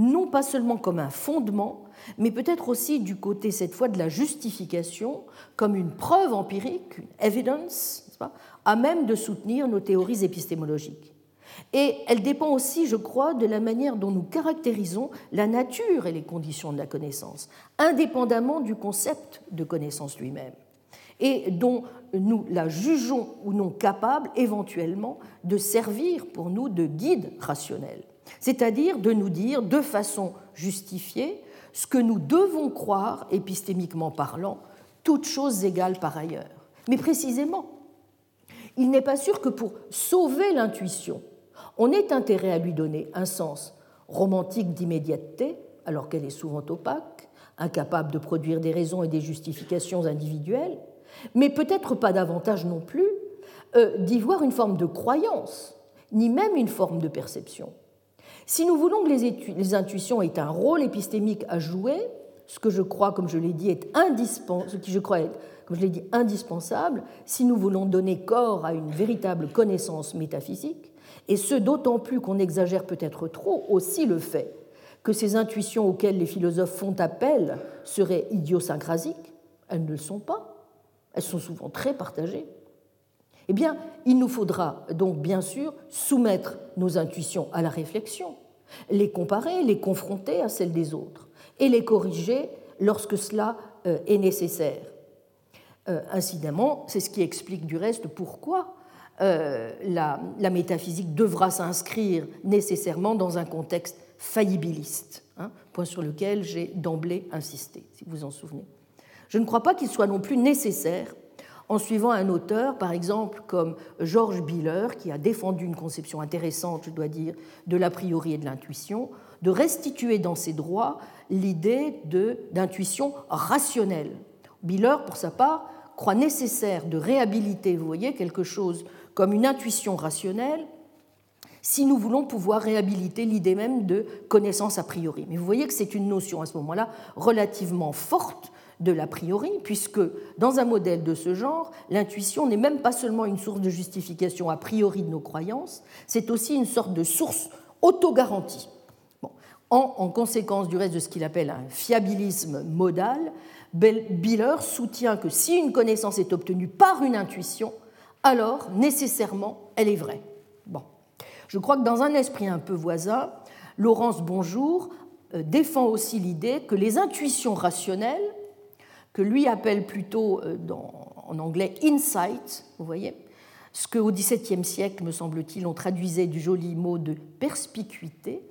non pas seulement comme un fondement, mais peut-être aussi du côté cette fois de la justification, comme une preuve empirique, une evidence, à même de soutenir nos théories épistémologiques. Et elle dépend aussi, je crois, de la manière dont nous caractérisons la nature et les conditions de la connaissance, indépendamment du concept de connaissance lui-même, et dont nous la jugeons ou non capable éventuellement de servir pour nous de guide rationnel, c'est-à-dire de nous dire de façon justifiée ce que nous devons croire, épistémiquement parlant, toutes choses égales par ailleurs. Mais précisément, il n'est pas sûr que pour sauver l'intuition, on ait intérêt à lui donner un sens romantique d'immédiateté, alors qu'elle est souvent opaque, incapable de produire des raisons et des justifications individuelles, mais peut-être pas davantage non plus euh, d'y voir une forme de croyance, ni même une forme de perception. Si nous voulons que les, intuitions aient un rôle épistémique à jouer, ce que je crois, comme je l'ai dit, est comme je l'ai dit, indispensable, si nous voulons donner corps à une véritable connaissance métaphysique, et ce d'autant plus qu'on exagère peut-être trop aussi le fait que ces intuitions auxquelles les philosophes font appel seraient idiosyncrasiques, elles ne le sont pas, elles sont souvent très partagées. Eh bien, il nous faudra donc bien sûr soumettre nos intuitions à la réflexion, les comparer, les confronter à celles des autres et les corriger lorsque cela euh, est nécessaire. Euh, incidemment, c'est ce qui explique du reste pourquoi euh, la, métaphysique devra s'inscrire nécessairement dans un contexte faillibiliste, hein, point sur lequel j'ai d'emblée insisté, si vous vous en souvenez. Je ne crois pas qu'il soit non plus nécessaire en suivant un auteur, par exemple, comme George Biller, qui a défendu une conception intéressante, je dois dire, de l'a priori et de l'intuition, de restituer dans ses droits l'idée d'intuition rationnelle. Biller, pour sa part, croit nécessaire de réhabiliter, vous voyez, quelque chose comme une intuition rationnelle si nous voulons pouvoir réhabiliter l'idée même de connaissance a priori. Mais vous voyez que c'est une notion à ce moment-là relativement forte de l'a priori, puisque dans un modèle de ce genre, l'intuition n'est même pas seulement une source de justification a priori de nos croyances, c'est aussi une sorte de source autogarantie. Bon. En, en, conséquence du reste de ce qu'il appelle un fiabilisme modal, Biller soutient que si une connaissance est obtenue par une intuition, alors nécessairement elle est vraie. Bon. Je crois que dans un esprit un peu voisin, Laurence Bonjour euh, défend aussi l'idée que les intuitions rationnelles que lui appelle plutôt euh, en anglais insight, vous voyez, ce qu'au XVIIe siècle, me semble-t-il, on traduisait du joli mot de perspicuité,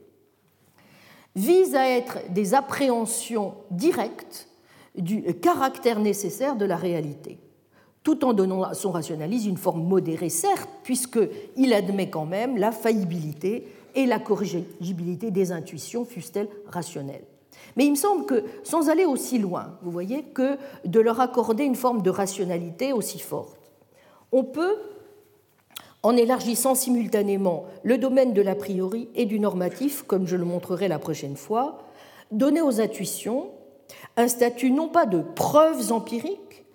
vise à être des appréhensions directes du caractère nécessaire de la réalité, tout en donnant à son rationalisme une forme modérée, certes, puisqu'il admet quand même la faillibilité et la corrigibilité des intuitions, fussent-elles rationnelles. Mais il me semble que, sans aller aussi loin, vous voyez, que de leur accorder une forme de rationalité aussi forte, on peut, en élargissant simultanément le domaine de l'a priori et du normatif, comme je le montrerai la prochaine fois, donner aux intuitions un statut non pas de preuves empiriques,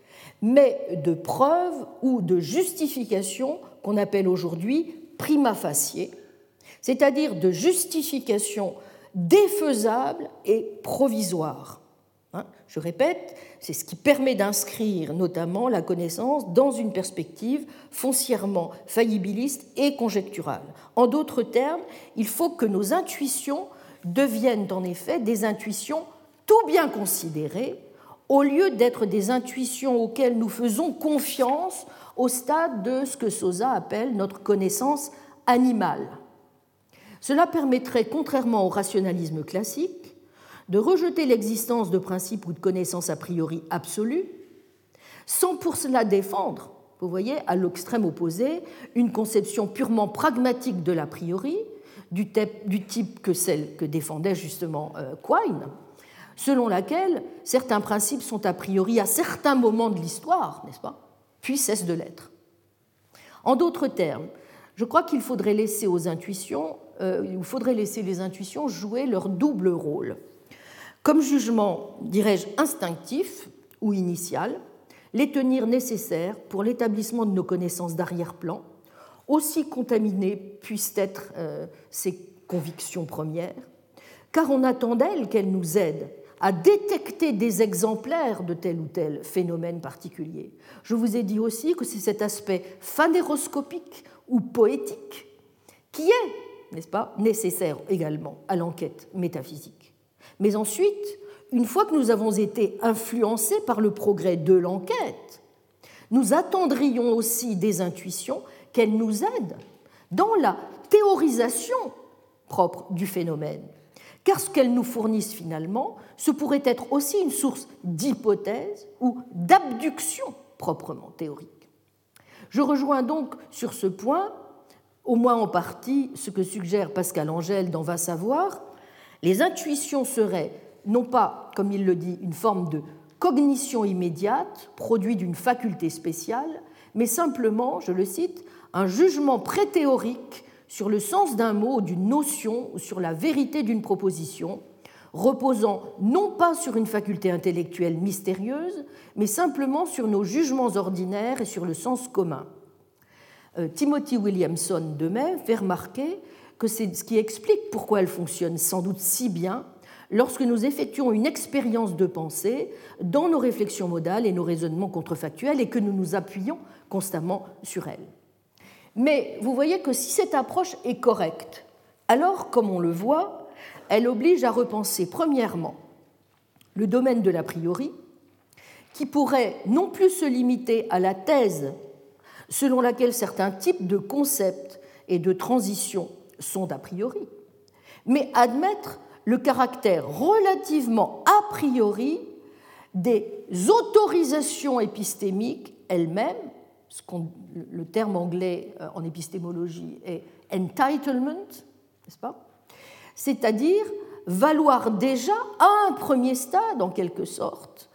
mais de preuves ou de justifications qu'on appelle aujourd'hui prima facie, c'est-à-dire de justifications défaisables et provisoires. Hein, je répète, c'est ce qui permet d'inscrire notamment la connaissance dans une perspective foncièrement faillibiliste et conjecturale. En d'autres termes, il faut que nos intuitions deviennent en effet des intuitions tout bien considérées, au lieu d'être des intuitions auxquelles nous faisons confiance au stade de ce que Sosa appelle notre connaissance animale. Cela permettrait, contrairement au rationalisme classique, de rejeter l'existence de principes ou de connaissances a priori absolues, sans pour cela défendre, vous voyez, à l'extrême opposé, une conception purement pragmatique de l'a priori, du type que celle que défendait justement euh, Quine, selon laquelle certains principes sont a priori à certains moments de l'histoire, n'est-ce pas, puis cessent de l'être. En d'autres termes, je crois qu'il faudrait laisser aux intuitions, il faudrait laisser les intuitions jouer leur double rôle comme jugement, dirais-je, instinctif ou initial, les tenir nécessaires pour l'établissement de nos connaissances d'arrière-plan, aussi contaminées puissent être euh, ces convictions premières, car on attend d'elles qu'elles nous aident à détecter des exemplaires de tel ou tel phénomène particulier. Je vous ai dit aussi que c'est cet aspect phanéroscopique ou poétique qui est, n'est-ce pas, nécessaire également à l'enquête métaphysique. Mais ensuite, une fois que nous avons été influencés par le progrès de l'enquête, nous attendrions aussi des intuitions qu'elles nous aident dans la théorisation propre du phénomène. Car ce qu'elles nous fournissent finalement, ce pourrait être aussi une source d'hypothèse ou d'abduction proprement théorique. Je rejoins donc sur ce point, au moins en partie, ce que suggère Pascal Angèle dans Va savoir, les intuitions seraient non pas, comme il le dit, une forme de cognition immédiate, produit d'une faculté spéciale, mais simplement, je le cite, un jugement préthéorique sur le sens d'un mot d'une notion ou sur la vérité d'une proposition, reposant non pas sur une faculté intellectuelle mystérieuse, mais simplement sur nos jugements ordinaires et sur le sens commun. Euh, Timothy Williamson de mai fait remarquer que c'est ce qui explique pourquoi elle fonctionne sans doute si bien lorsque nous effectuons une expérience de pensée dans nos réflexions modales et nos raisonnements contrefactuels et que nous nous appuyons constamment sur elle. Mais vous voyez que si cette approche est correcte, alors, comme on le voit, elle oblige à repenser premièrement le domaine de l'a priori, qui pourrait non plus se limiter à la thèse selon laquelle certains types de concepts et de transitions sont a priori, mais admettre le caractère relativement a priori des autorisations épistémiques elles-mêmes, ce le terme anglais euh, en épistémologie est entitlement, n'est-ce pas? C'est-à-dire valoir déjà à un premier stade, en quelque sorte,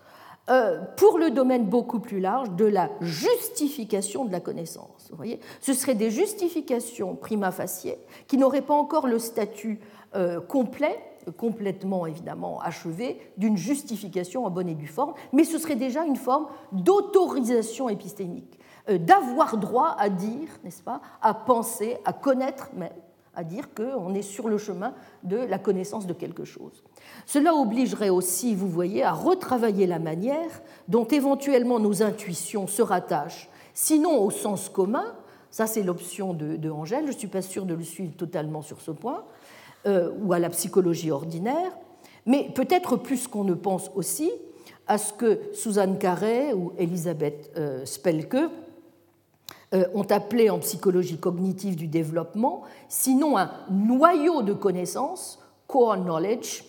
pour le domaine beaucoup plus large de la justification de la connaissance. Vous voyez Ce seraient des justifications prima facie qui n'auraient pas encore le statut euh, complet, complètement évidemment achevé, d'une justification en bonne et due forme, mais ce serait déjà une forme d'autorisation épistémique, euh, d'avoir droit à dire, n'est-ce pas, à penser, à connaître même, à dire qu'on est sur le chemin de la connaissance de quelque chose. Cela obligerait aussi, vous voyez, à retravailler la manière dont éventuellement nos intuitions se rattachent, sinon au sens commun, ça c'est l'option de, Angèle, je ne suis pas sûre de le suivre totalement sur ce point, euh, ou à la psychologie ordinaire, mais peut-être plus qu'on ne pense aussi à ce que Suzanne Carré ou Elisabeth euh, Spelke ont appelé en psychologie cognitive du développement, sinon un noyau de connaissances, core knowledge,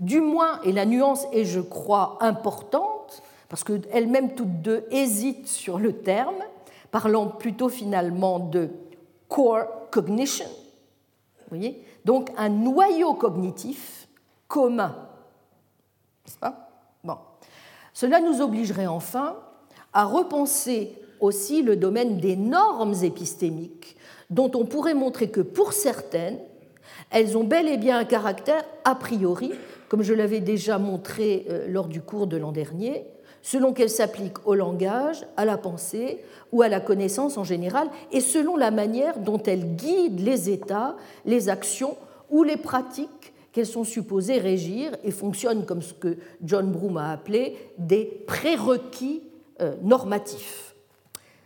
du moins, et la nuance est, je crois, importante, parce qu'elles-mêmes toutes deux hésitent sur le terme, parlant plutôt finalement de core cognition, voyez donc un noyau cognitif commun. N'est-ce pas? Bon. Cela nous obligerait enfin à repenser aussi le domaine des normes épistémiques, dont on pourrait montrer que pour certaines, Elles ont bel et bien un caractère a priori, comme je l'avais déjà montré euh, lors du cours de l'an dernier, selon qu'elles s'appliquent au langage, à la pensée ou à la connaissance en général, et selon la manière dont elles guident les états, les actions ou les pratiques qu'elles sont supposées régir et fonctionnent comme ce que John Broome a appelé des prérequis euh, normatifs.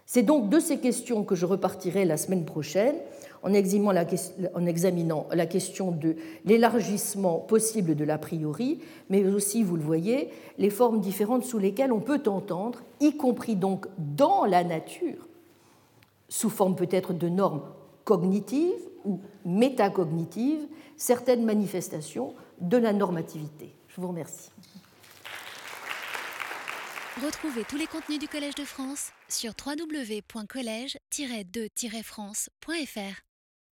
C'est donc de ces questions que je repartirai la semaine prochaine en examinant la question de l'élargissement possible de l'a priori, mais aussi, vous le voyez, les formes différentes sous lesquelles on peut entendre, y compris donc dans la nature, sous forme peut-être de normes cognitives ou métacognitives, certaines manifestations de la normativité. Je vous remercie. Retrouvez tous les contenus du Collège de France sur www.colège-2-france.fr.